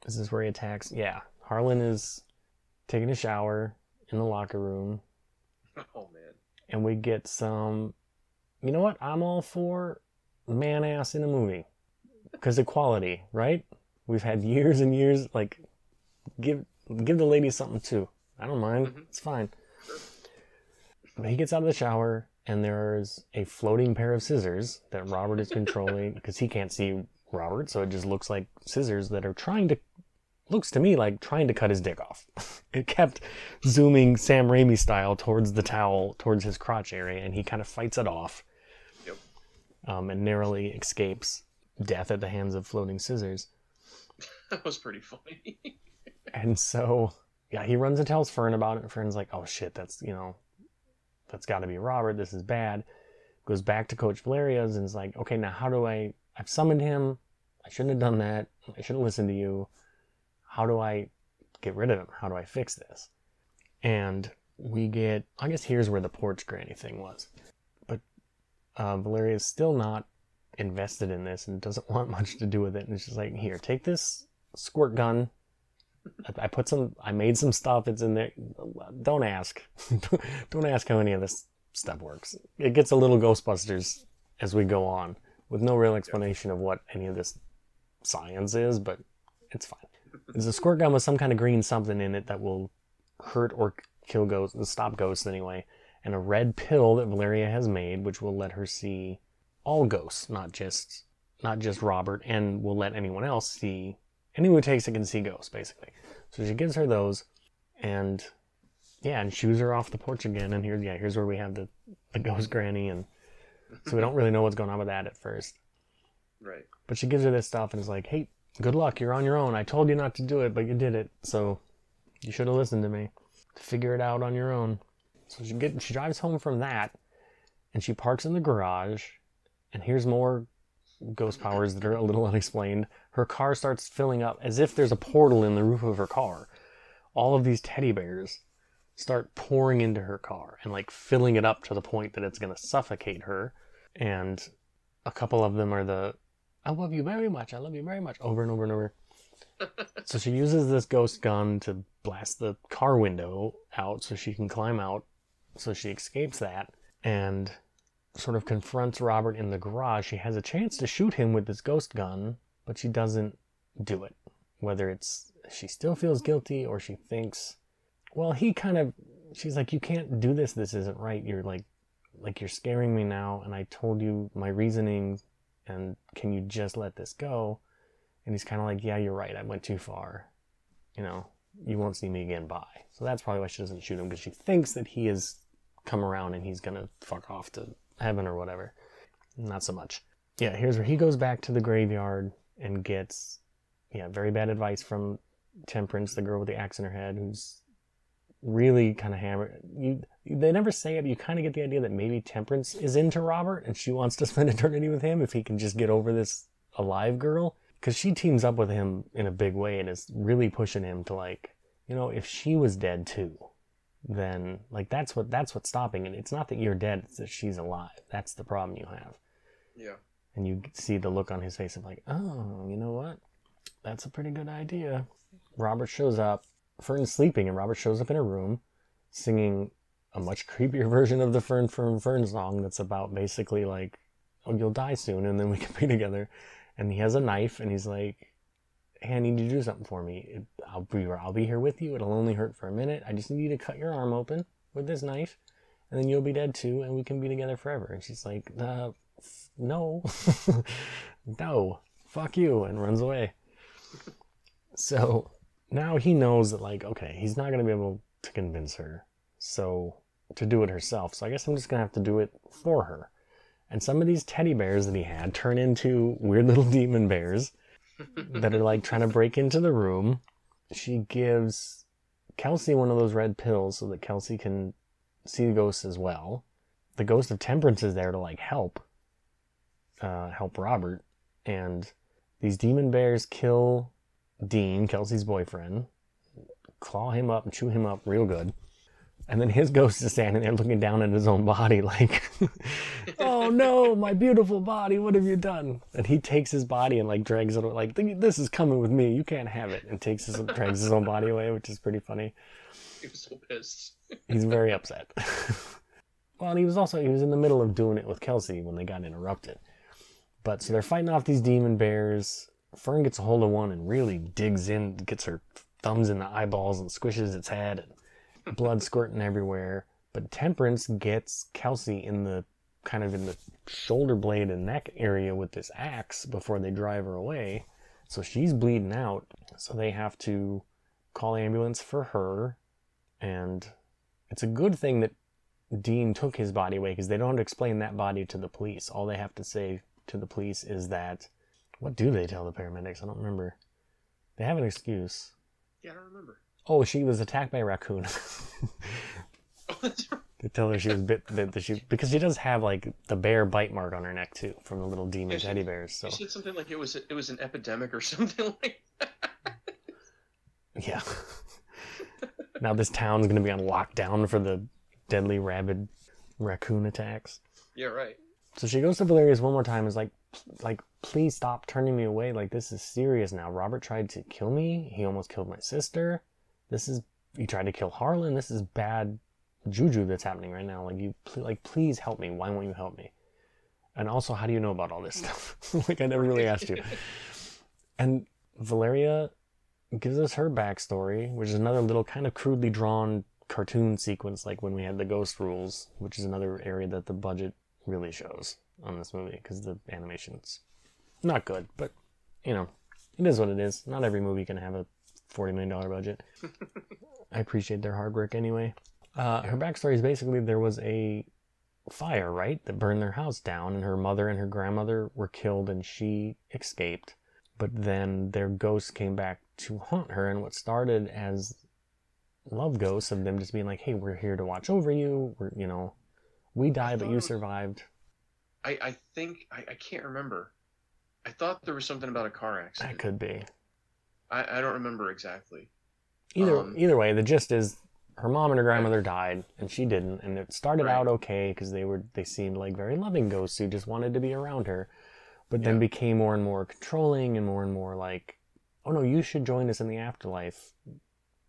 This is this where he attacks? Yeah. Harlan is taking a shower in the locker room. Oh man. And we get some you know what? I'm all for man ass in a movie. Because equality, right? We've had years and years. Like, give give the lady something too. I don't mind. Mhm. It's fine. But he gets out of the shower, and there's a floating pair of scissors that Robert is controlling because he can't see Robert, so it just looks like scissors that are trying to. Looks to me like trying to cut his dick off. It kept zooming Sam Raimi style towards the towel, towards his crotch area, and he kind of fights it off. Yep. Um, and narrowly escapes death at the hands of floating scissors. That was pretty funny. And so, yeah, he runs and tells Fern about it. And Fern's like, oh shit, that's, you know, that's got to be Robert. This is bad. Goes back to Coach Valeria's and is like, okay, now how do I, I've summoned him. I shouldn't have done that. I shouldn't listen to you. How do I get rid of him? How do I fix this? And we get, I guess here's where the porch granny thing was. But uh, is still not invested in this and doesn't want much to do with it. And she's like, here, take this squirt gun. I- I put some, I made some stuff. It's in there. Don't ask. Don't ask how any of this stuff works. It gets a little Ghostbusters as we go on with no real explanation of what any of this science is, but it's fine. There's a squirt gun with some kind of green something in it that will hurt or kill ghosts, stop ghosts anyway, and a red pill that Valeria has made, which will let her see all ghosts, not just not just Robert, and will let anyone else see anyone who takes it can see ghosts, basically. So she gives her those, and yeah, and shoos her off the porch again. And here, yeah, here's where we have the the ghost granny, and so we don't really know what's going on with that at first. right. But she gives her this stuff and is like, "Hey, good luck. You're on your own. I told you not to do it, but you did it. So you should have listened to me. Figure it out on your own." So she get she drives home from that, and she parks in the garage. And here's more ghost powers that are a little unexplained. Her car starts filling up as if there's a portal in the roof of her car. All of these teddy bears start pouring into her car and like filling it up to the point that it's going to suffocate her. And a couple of them are the I love you very much. I love you very much. Over and over and over. so she uses this ghost gun to blast the car window out so she can climb out. So she escapes that and sort of confronts Robert in the garage. She has a chance to shoot him with this ghost gun, but she doesn't do it. Whether it's she still feels guilty or she thinks, well, he kind of, she's like, you can't do this. This isn't right. You're like, like you're scaring me now. And I told you my reasoning and can you just let this go? And he's kind of like, yeah, you're right. I went too far. You know, you won't see me again. Bye. So that's probably why she doesn't shoot him because she thinks that he has come around and he's gonna fuck off to heaven or whatever. Not so much. Yeah, here's where he goes back to the graveyard and gets, yeah, very bad advice from Temperance, the girl with the axe in her head, who's really kind of hammer You, they never say it, but you kind of get the idea that maybe Temperance is into Robert and she wants to spend eternity with him if he can just get over this alive girl. Because she teams up with him in a big way and is really pushing him to like, you know, if she was dead too, then like that's what that's what's stopping it. It's not that you're dead; it's that she's alive. That's the problem you have. Yeah. And you see the look on his face of like, oh, you know what? That's a pretty good idea. Robert shows up. Fern's sleeping, and Robert shows up in her room, singing a much creepier version of the Fern Fern Fern song. That's about basically like, oh, you'll die soon, and then we can be together. And he has a knife, and he's like, hey, I need you to do something for me. It, I'll be I'll be here with you. It'll only hurt for a minute. I just need you to cut your arm open with this knife, and then you'll be dead too, and we can be together forever. And she's like, uh, no, no, fuck you, and runs away. So now he knows that like, okay, he's not gonna be able to convince her, so to do it herself. So I guess I'm just gonna have to do it for her. And some of these teddy bears that he had turn into weird little demon bears that are like trying to break into the room. She gives Kelsey one of those red pills so that Kelsey can see the ghosts as well. The ghost of Temperance is there to like help, uh, help Robert, and these demon bears kill Dean, Kelsey's boyfriend, claw him up and chew him up real good. And then his ghost is standing there looking down at his own body, like, oh no, my beautiful body, what have you done? And he takes his body and like drags it, like, this is coming with me, you can't have it, and takes his, drags his own body away, which is pretty funny. He was so pissed. He's very upset. well, and he was also, he was in the middle of doing it with Kelsey when they got interrupted. But so they're fighting off these demon bears. Fern gets a hold of one and really digs in, gets her thumbs in the eyeballs and squishes its head, and blood squirting everywhere. But Temperance gets Kelsey in the kind of in the shoulder blade and neck area with this axe before they drive her away. So she's bleeding out. So they have to call ambulance for her. And it's a good thing that Dean took his body away because they don't have to explain that body to the police. All they have to say to the police is that what do they tell the paramedics? I don't remember. They have an excuse. Yeah, I don't remember. Oh, she was attacked by a raccoon. They tell her she was bit that she because she does have like the bear bite mark on her neck too from the little demon Yeah, she- teddy bears. So You said something like it was it was an epidemic or something like that. yeah. now this town's gonna be on lockdown for the deadly rabid raccoon attacks. Yeah, right. So she goes to Valeria's one more time. Is like, like, please stop turning me away. Like this is serious now. Robert tried to kill me. He almost killed my sister. This is he tried to kill Harlan. This is bad juju that's happening right now. Like you, like please help me. Why won't you help me? And also, how do you know about all this stuff? like I never really asked you. And Valeria gives us her backstory, which is another little kind of crudely drawn cartoon sequence, like when we had the ghost rules, which is another area that the budget really shows on this movie because the animation's not good, but you know, it is what it is. Not every movie can have a forty million dollar budget. I appreciate their hard work anyway. Uh, her backstory is basically there was a fire, right, that burned their house down, and her mother and her grandmother were killed, and she escaped. But then their ghosts came back to haunt her, and what started as love ghosts of them just being like, "Hey, we're here to watch over you. We're, you know, we died, but you survived." I, I think I, I can't remember. I thought there was something about a car accident. That could be. I, I don't remember exactly. Either Um, either way, the gist is her mom and her grandmother died, and she didn't. And it started Right. out okay because they were they seemed like very loving ghosts who just wanted to be around her, but then became more and more controlling and more and more like, oh no, you should join us in the afterlife.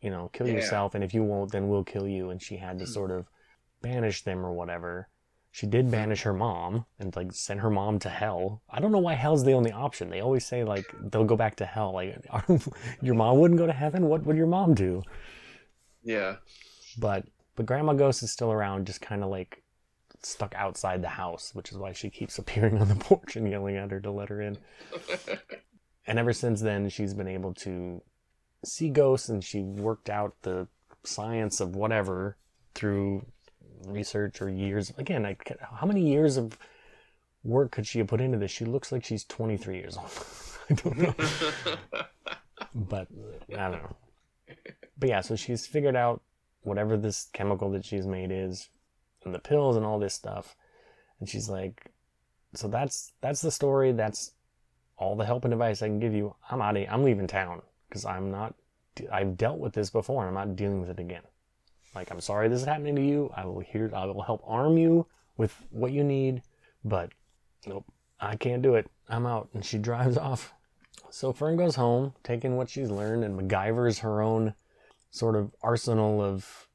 You know, kill Yeah. yourself, and if you won't, then we'll kill you. And she had to sort of banish them or whatever. She did hmm. banish her mom and like send her mom to hell. I don't know why hell's the only option. They always say like they'll go back to hell. Like your mom wouldn't go to heaven. What would your mom do? Yeah. but but grandma ghost is still around just kind of like stuck outside the house which is why she keeps appearing on the porch and yelling at her to let her in and ever since then she's been able to see ghosts and she worked out the science of whatever through research or years again I, how many years of work could she have put into this she looks like she's 23 years old i don't know but I don't know. But yeah, so she's figured out whatever this chemical that she's made is, and the pills and all this stuff, and she's like, so that's that's the story. That's all the help and advice I can give you. I'm out. Of, I'm leaving town because I'm not. I've dealt with this before. and I'm not dealing with it again. Like I'm sorry this is happening to you. I will here. I will help arm you with what you need, but nope, I can't do it. I'm out. And she drives off. So Fern goes home, taking what she's learned, and MacGyver's her own sort of arsenal of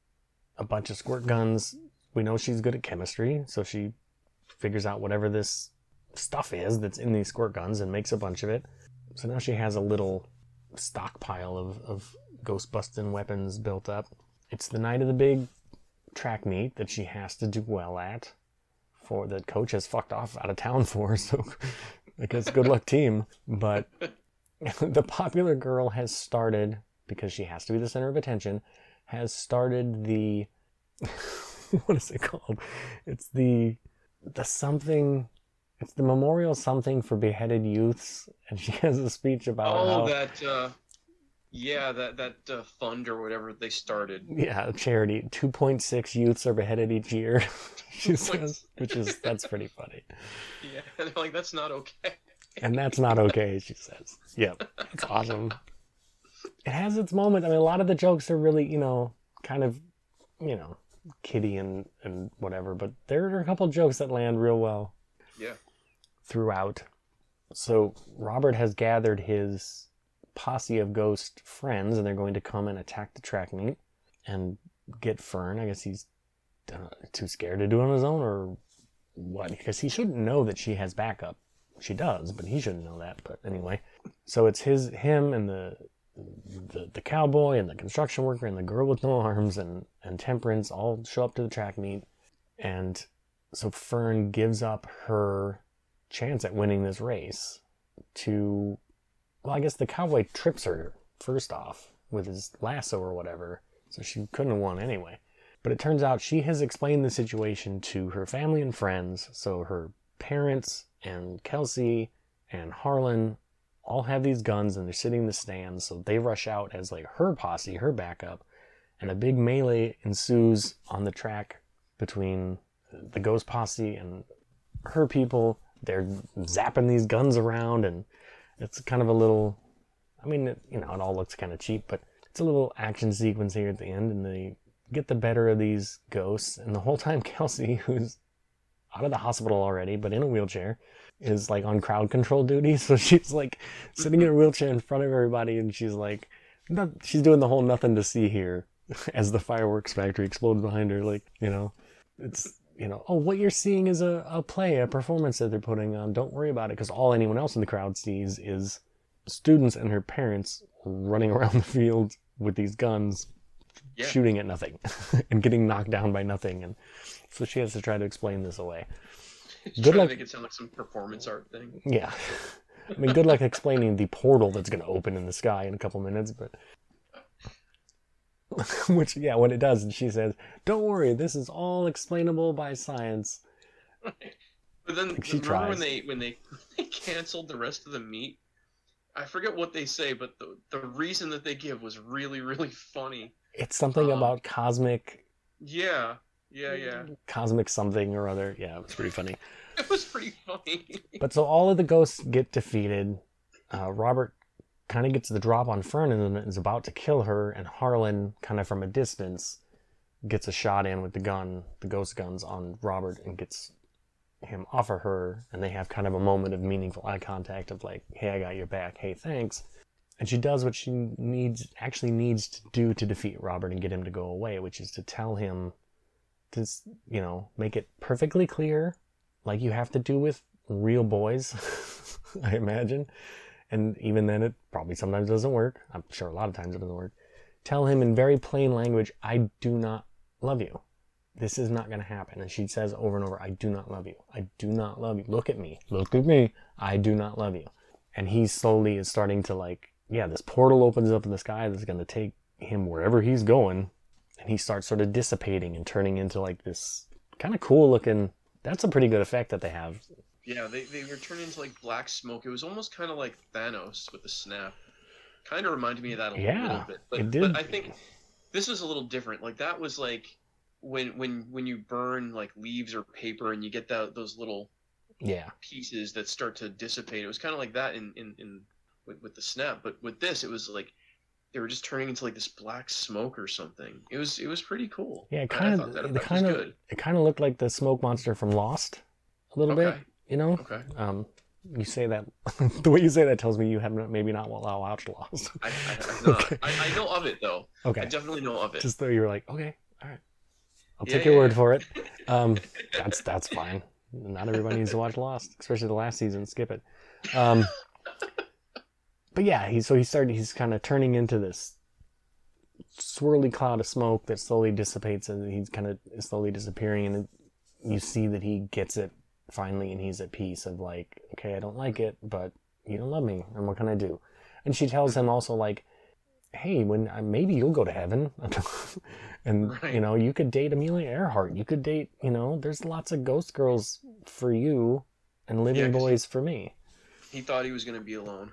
a bunch of squirt guns. We know she's good at chemistry, so she figures out whatever this stuff is that's in these squirt guns and makes a bunch of it. So now she has a little stockpile of, of ghost busting weapons built up. It's the night of the big track meet that she has to do well at. For that coach has fucked off out of town for, so I guess good luck team. But the popular girl has started because she has to be the center of attention. Has started the what is it called? It's the the something. It's the memorial something for beheaded youths, and she has a speech about oh, how that. Uh, yeah, that that uh, fund or whatever they started. yeah charity 2.6 youths are beheaded each year. she says, which is that's pretty funny. Yeah, and they're like, that's not okay. and that's not okay she says yep it's awesome it has its moment i mean a lot of the jokes are really you know kind of you know kitty and and whatever but there are a couple jokes that land real well Yeah. throughout so robert has gathered his posse of ghost friends and they're going to come and attack the track meet and get fern i guess he's too scared to do it on his own or what because he shouldn't know that she has backup she does, but he shouldn't know that. But anyway, So it's his him and the the, the cowboy and the construction worker and the girl with no arms and, and Temperance all show up to the track meet. And so Fern gives up her chance at winning this race to, well, I guess the cowboy trips her first off with his lasso or whatever. So she couldn't have won anyway. But it turns out she has explained the situation to her family and friends. So her parents and Kelsey and Harlan all have these guns and they're sitting in the stands. So they rush out as like her posse, her backup, and a big melee ensues on the track between the ghost posse and her people. They're zapping these guns around, and it's kind of a little. I mean, it, you know, it all looks kind of cheap, but it's a little action sequence here at the end, and they get the better of these ghosts. And the whole time, Kelsey, who's out of the hospital already, but in a wheelchair, is like on crowd control duty. So she's like sitting in a wheelchair in front of everybody, and she's like, she's doing the whole nothing to see here as the fireworks factory explodes behind her. Like, you know, it's, you know, oh, what you're seeing is a, a play, a performance that they're putting on. Don't worry about it, because all anyone else in the crowd sees is students and her parents running around the field with these guns, Yeah. shooting at nothing and getting knocked down by nothing. And so she has to try to explain this away. Good Good luck- make it sound like some performance art thing. Yeah. I mean, good luck explaining the portal that's going to open in the sky in a couple minutes, but. Which, yeah, when it does, and she says, Don't worry, this is all explainable by science. But then Like, she remember tries. when they when they they canceled the rest of the meet? I forget what they say, but the the reason that they give was really really funny. It's something Um, about cosmic, Yeah, yeah, yeah. cosmic something or other. Yeah, it was pretty funny. It was pretty funny. But so all of the ghosts get defeated. Uh, Robert kind of gets the drop on Fern and is about to kill her, and Harlan, kind of from a distance, gets a shot in with the gun, the ghost guns, on Robert and gets him off of her. And they have kind of a moment of meaningful eye contact of like, hey, I got your back. Hey, thanks. And she does what she needs, actually needs to do to defeat Robert and get him to go away, which is to tell him to, you know, make it perfectly clear like you have to do with real boys, I imagine. And even then, it probably sometimes doesn't work. I'm sure a lot of times it doesn't work. Tell him in very plain language, I do not love you. This is not going to happen. And she says over and over, I do not love you. I do not love you. Look at me. Look at me. I do not love you. And he slowly is starting to like, yeah, this portal opens up in the sky that's going to take him wherever he's going. And he starts sort of dissipating and turning into like this kind of cool looking that's a pretty good effect that they have. Yeah, they they were turning into like black smoke. It was almost kind of like Thanos with the snap. Kind of reminded me of that a Yeah, little bit. But, it did. but I think this was a little different. Like that was like when when when you burn like leaves or paper and you get that those little Yeah. pieces that start to dissipate. It was kind of like that in in, in with, with the snap, but with this, it was like they were just turning into like this black smoke or something. It was it was pretty cool. Yeah, it kind of it kind of good. it kind of looked like the smoke monster from Lost a little bit, Okay. You know? Okay, Um you say that the way you say that tells me you have not, maybe not watched Lost. I, I. Okay. I, I know of it though. I definitely know of it. Just though you were like, okay, all right. I'll Yeah, take your yeah, word yeah. for it. Um that's that's fine. Not everybody needs to watch Lost, especially the last season. Skip it. Um, but yeah, he so he started. He's kind of turning into this swirly cloud of smoke that slowly dissipates, and he's kind of slowly disappearing. And you see that he gets it finally, and he's at peace. Of like, okay, I don't like it, but you don't love me, and what can I do? And she tells him also like, hey, when uh, maybe you'll go to heaven, and Right. you know you could date Amelia Earhart. You could date, you know, there's lots of ghost girls for you, and living Yeah, boys for me. He thought he was gonna be alone.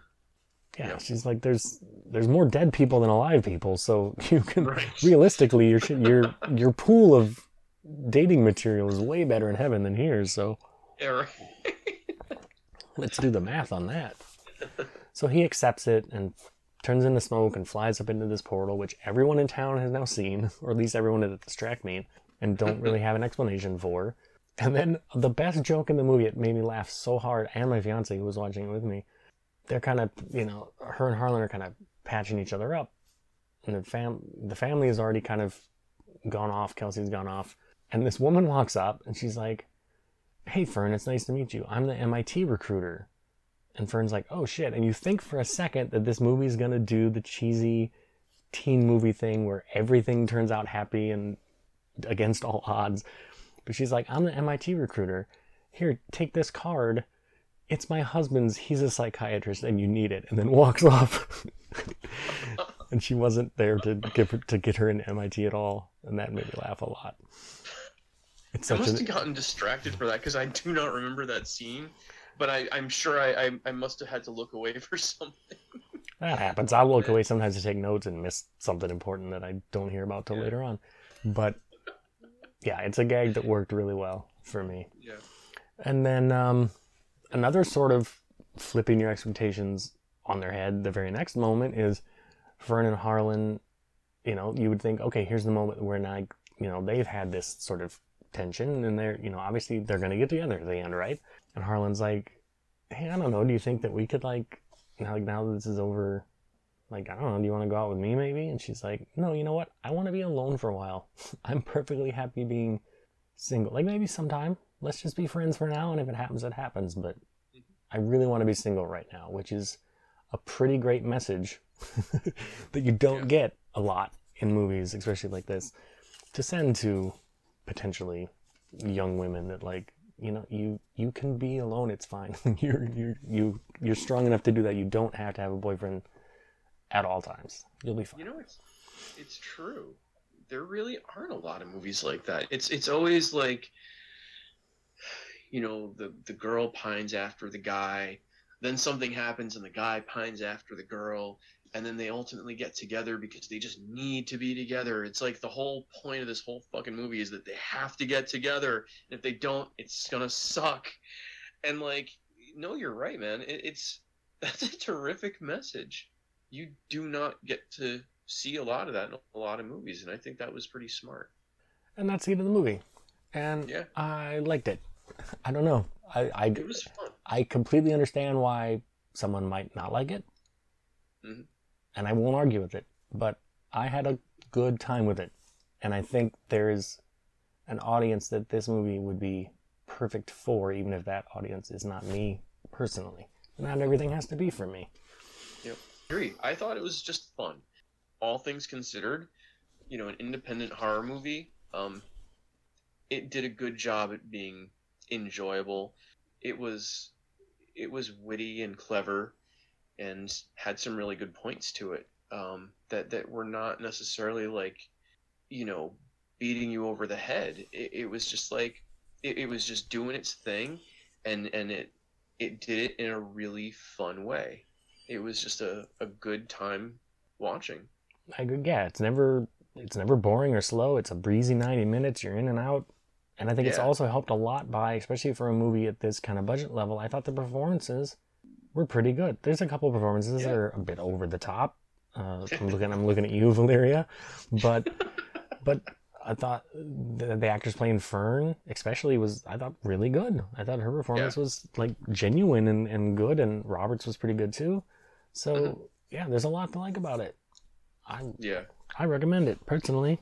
Yeah, Yeah. she's like, there's there's more dead people than alive people, so you can Right. realistically your your your pool of dating material is way better in heaven than here. So Yeah, right. let's do the math on that. So he accepts it and turns into smoke and flies up into this portal, which everyone in town has now seen, or at least everyone at this track meet, and don't really have an explanation for. And then the best joke in the movie, it made me laugh so hard, and my fiance who was watching it with me, they're kind of, you know, her and Harlan are kind of patching each other up. And the fam the family has already kind of gone off, Kelsey's gone off. And this woman walks up and she's like, Hey Fern, it's nice to meet you. I'm the MIT recruiter. And Fern's like, oh shit. And you think for a second that this movie's gonna do the cheesy teen movie thing where everything turns out happy and against all odds. But she's like, I'm the MIT recruiter. Here, take this card. It's my husband's. He's a psychiatrist and you need it. And then walks off. and she wasn't there to give her, to get her into MIT at all. And that made me laugh a lot. I must an, have gotten distracted for that because I do not remember that scene. But I, I'm sure I, I, I must have had to look away for something. That happens. I look away sometimes to take notes and miss something important that I don't hear about till Yeah. later on. But yeah, it's a gag that worked really well for me. Yeah. And then um, another sort of flipping your expectations on their head the very next moment is Fern and Harlan. You know, you would think, okay, here's the moment where now, you know, they've had this sort of tension and they're, you know, obviously they're going to get together at the end, right? And Harlan's like, hey, I don't know, do you think that we could, like, now, like, now that this is over, like, I don't know, do you want to go out with me maybe? And she's like, no, you know what? I want to be alone for a while. I'm perfectly happy being single. Like, maybe sometime. Let's just be friends for now, and if it happens, it happens. But mm-hmm. I really want to be single right now, which is a pretty great message that you don't Yeah. get a lot in movies, especially like this, to send to potentially young women that like you know you you can be alone it's fine you're you're you you're strong enough to do that you don't have to have a boyfriend at all times you'll be fine You know, it's it's true. There really aren't a lot of movies like that. It's it's always like, you know, the the girl pines after the guy, then something happens and the guy pines after the girl, and then they ultimately get together because they just need to be together. It's like the whole point of this whole fucking movie is that they have to get together, and if they don't, it's gonna suck. And like, no, you're right, man. It, it's that's a terrific message you do not get to see a lot of that in a lot of movies, and I think that was pretty smart. and that's the end of the movie and Yeah. i liked it i don't know i i, It was fun. I completely understand why someone might not like it Mhm. And i won't argue with it but i had a good time with it and i think there's an audience that this movie would be perfect for even if that audience is not me personally not everything has to be for me Yep. agree. I thought it was just fun. All things considered, you know, an independent horror movie, um, it did a good job at being enjoyable. It was it was witty and clever and had some really good points to it. Um, that that were not necessarily like, you know, beating you over the head. It, it was just like it, it was just doing its thing and and it it did it in a really fun way it was just a, a good time watching. I agree. Yeah, it's never it's never boring or slow. It's a breezy ninety minutes. You're in and out, and I think it's also helped a lot by, especially for a movie at this kind of budget level. I thought the performances were pretty good. There's a couple of performances that are a bit over the top. Uh, I'm looking I'm looking at you, Valeria, but but I thought the, the actress playing Fern, especially, was I thought really good. I thought her performance was like genuine and, and good, and Roberts was pretty good too. So Mhm. yeah, there's a lot to like about it. I Yeah. I recommend it personally.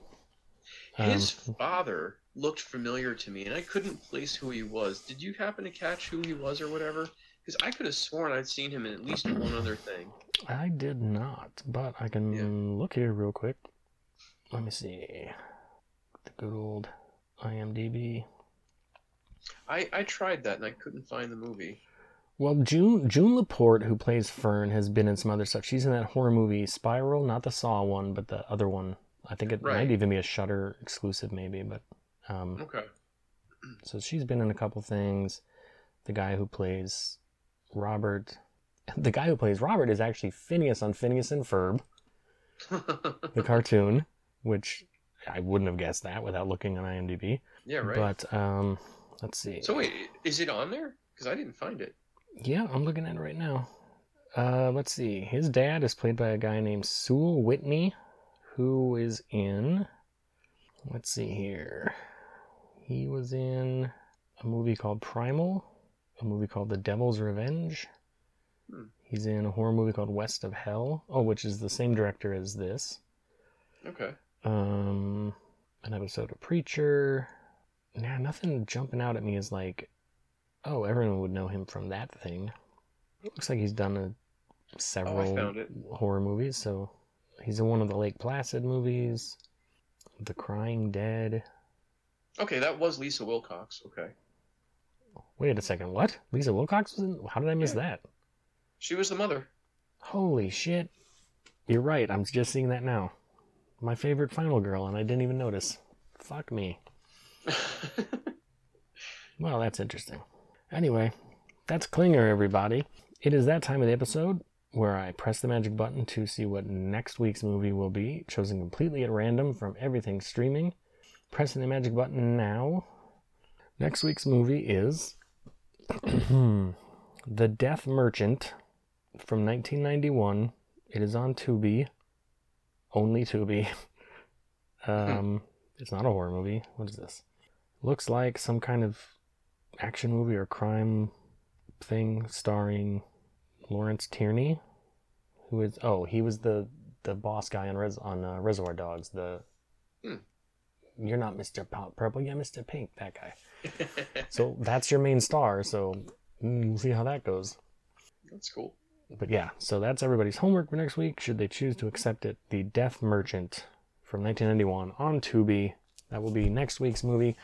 Um, His father looked familiar to me, and I couldn't place who he was. Did you happen to catch who he was or whatever? Because I could have sworn I'd seen him in at least one other thing. I did not, but I can Yeah. look here real quick. Let me see. The good old IMDb. I, I tried that and I couldn't find the movie. Well, June June Laporte, who plays Fern, has been in some other stuff. She's in that horror movie Spiral, not the Saw one, but the other one. I think it Right. might even be a Shudder exclusive, maybe. But um, Okay. so she's been in a couple things. The guy who plays Robert, the guy who plays Robert is actually Phineas on Phineas and Ferb, the cartoon, which I wouldn't have guessed that without looking on IMDb. yeah, right. But um, let's see. so wait, is it on there? Because I didn't find it. Yeah, I'm looking at it right now. Uh, let's see. His dad is played by a guy named Sewell Whitney, who is in. Let's see here. He was in a movie called Primal, a movie called The Devil's Revenge. Hmm. He's in a horror movie called West of Hell. Oh, which is the same director as this. Okay. Um, an episode of Preacher. Nah, nothing jumping out at me is like, oh, everyone would know him from that thing. It Looks like he's done a, several found it. horror movies. So he's in one of the Lake Placid movies, The Crying Dead. Okay, that was Lisa Wilcox. Okay, Wait a second, what? Lisa Wilcox was in? How did I miss Yeah. that? she was the mother. Holy shit! You're right. I'm just seeing that now. My favorite final girl, and I didn't even notice. Fuck me. Well, that's interesting. Anyway, that's Clinger, everybody. It is that time of the episode where I press the magic button to see what next week's movie will be, chosen completely at random from everything streaming. Pressing the magic button now. Next week's movie is The Death Merchant from 1991. It is on Tubi. Only Tubi. um, it's not a horror movie. What is this? Looks like some kind of action movie or crime thing starring Lawrence Tierney, who is oh he was the the boss guy on Res on uh, Reservoir Dogs. The Hmm. You're not Mister Purple, yeah Mister Pink, that guy. So that's your main star. So mm, we'll see how that goes. That's cool. But yeah, so that's everybody's homework for next week. Should they choose to accept it, The Death Merchant from 1991 on Tubi. That will be next week's movie.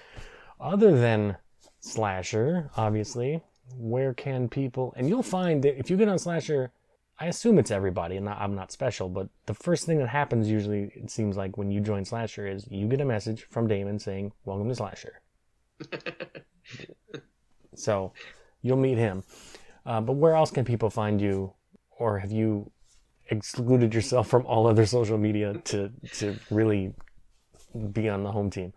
Other than Slasher, obviously, where can people? And you'll find that if you get on Slasher, I assume it's everybody, and I'm not special, but the first thing that happens usually, it seems like when you join Slasher, is you get a message from Damon saying, Welcome to Slasher. So you'll meet him. Uh, but where else can people find you, or have you excluded yourself from all other social media to to really be on the home team?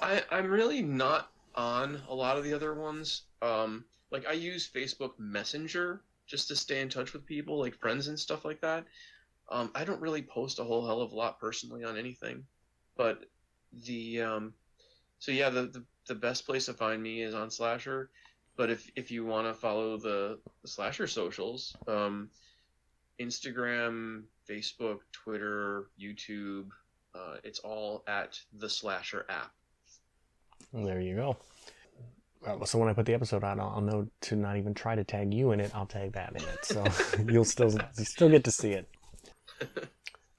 I, I'm really not on a lot of the other ones. Um, like I use Facebook Messenger just to stay in touch with people, like friends and stuff like that. Um, I don't really post a whole hell of a lot personally on anything, but the um, so yeah, the, the the best place to find me is on Slasher. But if if you want to follow the, the Slasher socials, um, Instagram, Facebook, Twitter, YouTube, uh, it's all at the Slasher app. There you go. Uh, so when I put the episode out, I'll, I'll know to not even try to tag you in it. I'll tag that in it, so you'll still you still get to see it.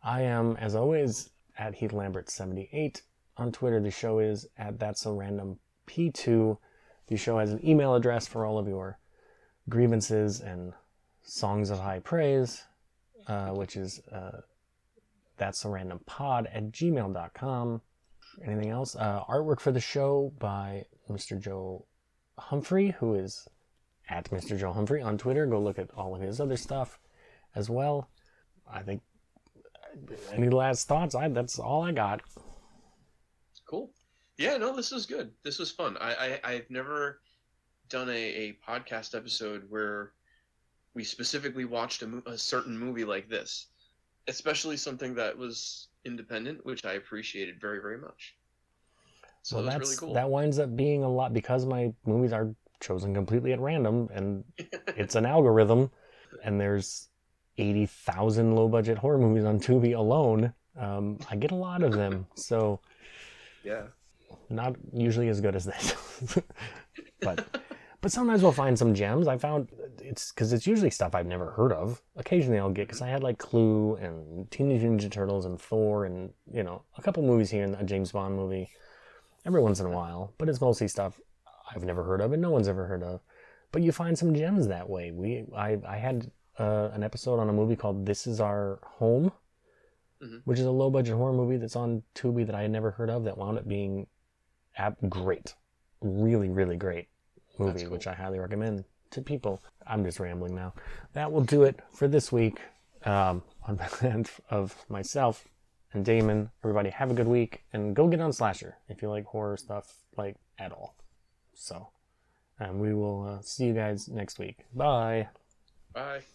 I am, as always, at Heath Lambert seventy eight on Twitter. The show is at That's So Random P two. The show has an email address for all of your grievances and songs of high praise, uh, which is uh, That's So Random Pod at gmail.com. Anything else? Uh, artwork for the show by Mr. Joe Humphrey, who is at Mr. Joe Humphrey on Twitter. Go look at all of his other stuff as well. I think. Any last thoughts? I that's all I got. Cool. Yeah, no, this was good. This was fun. I, I I've never done a, a podcast episode where we specifically watched a, a certain movie like this, especially something that was independent, which I appreciated very very much. So well, that's really cool. that winds up being a lot because my movies are chosen completely at random, and it's an algorithm, and there's eighty thousand low budget horror movies on Tubi alone. Um, I get a lot of them, so yeah. not usually as good as this, but but sometimes we'll find some gems. I found it's because it's usually stuff I've never heard of. Occasionally I'll get because I had like Clue and Teenage Ninja Turtles and Thor and you know a couple movies here and a James Bond movie every once in a while, but it's mostly stuff I've never heard of and no one's ever heard of. But you find some gems that way. We I I had uh, an episode on a movie called This Is Our Home, Mhm. which is a low budget horror movie that's on Tubi that I had never heard of that wound up being ab- great, really really great movie, cool. which I highly recommend to people. I'm just rambling now. That will do it for this week. Um, on behalf of myself and Damon, everybody have a good week and go get on Slasher if you like horror stuff like at all. So, and we will uh, see you guys next week. Bye. Bye.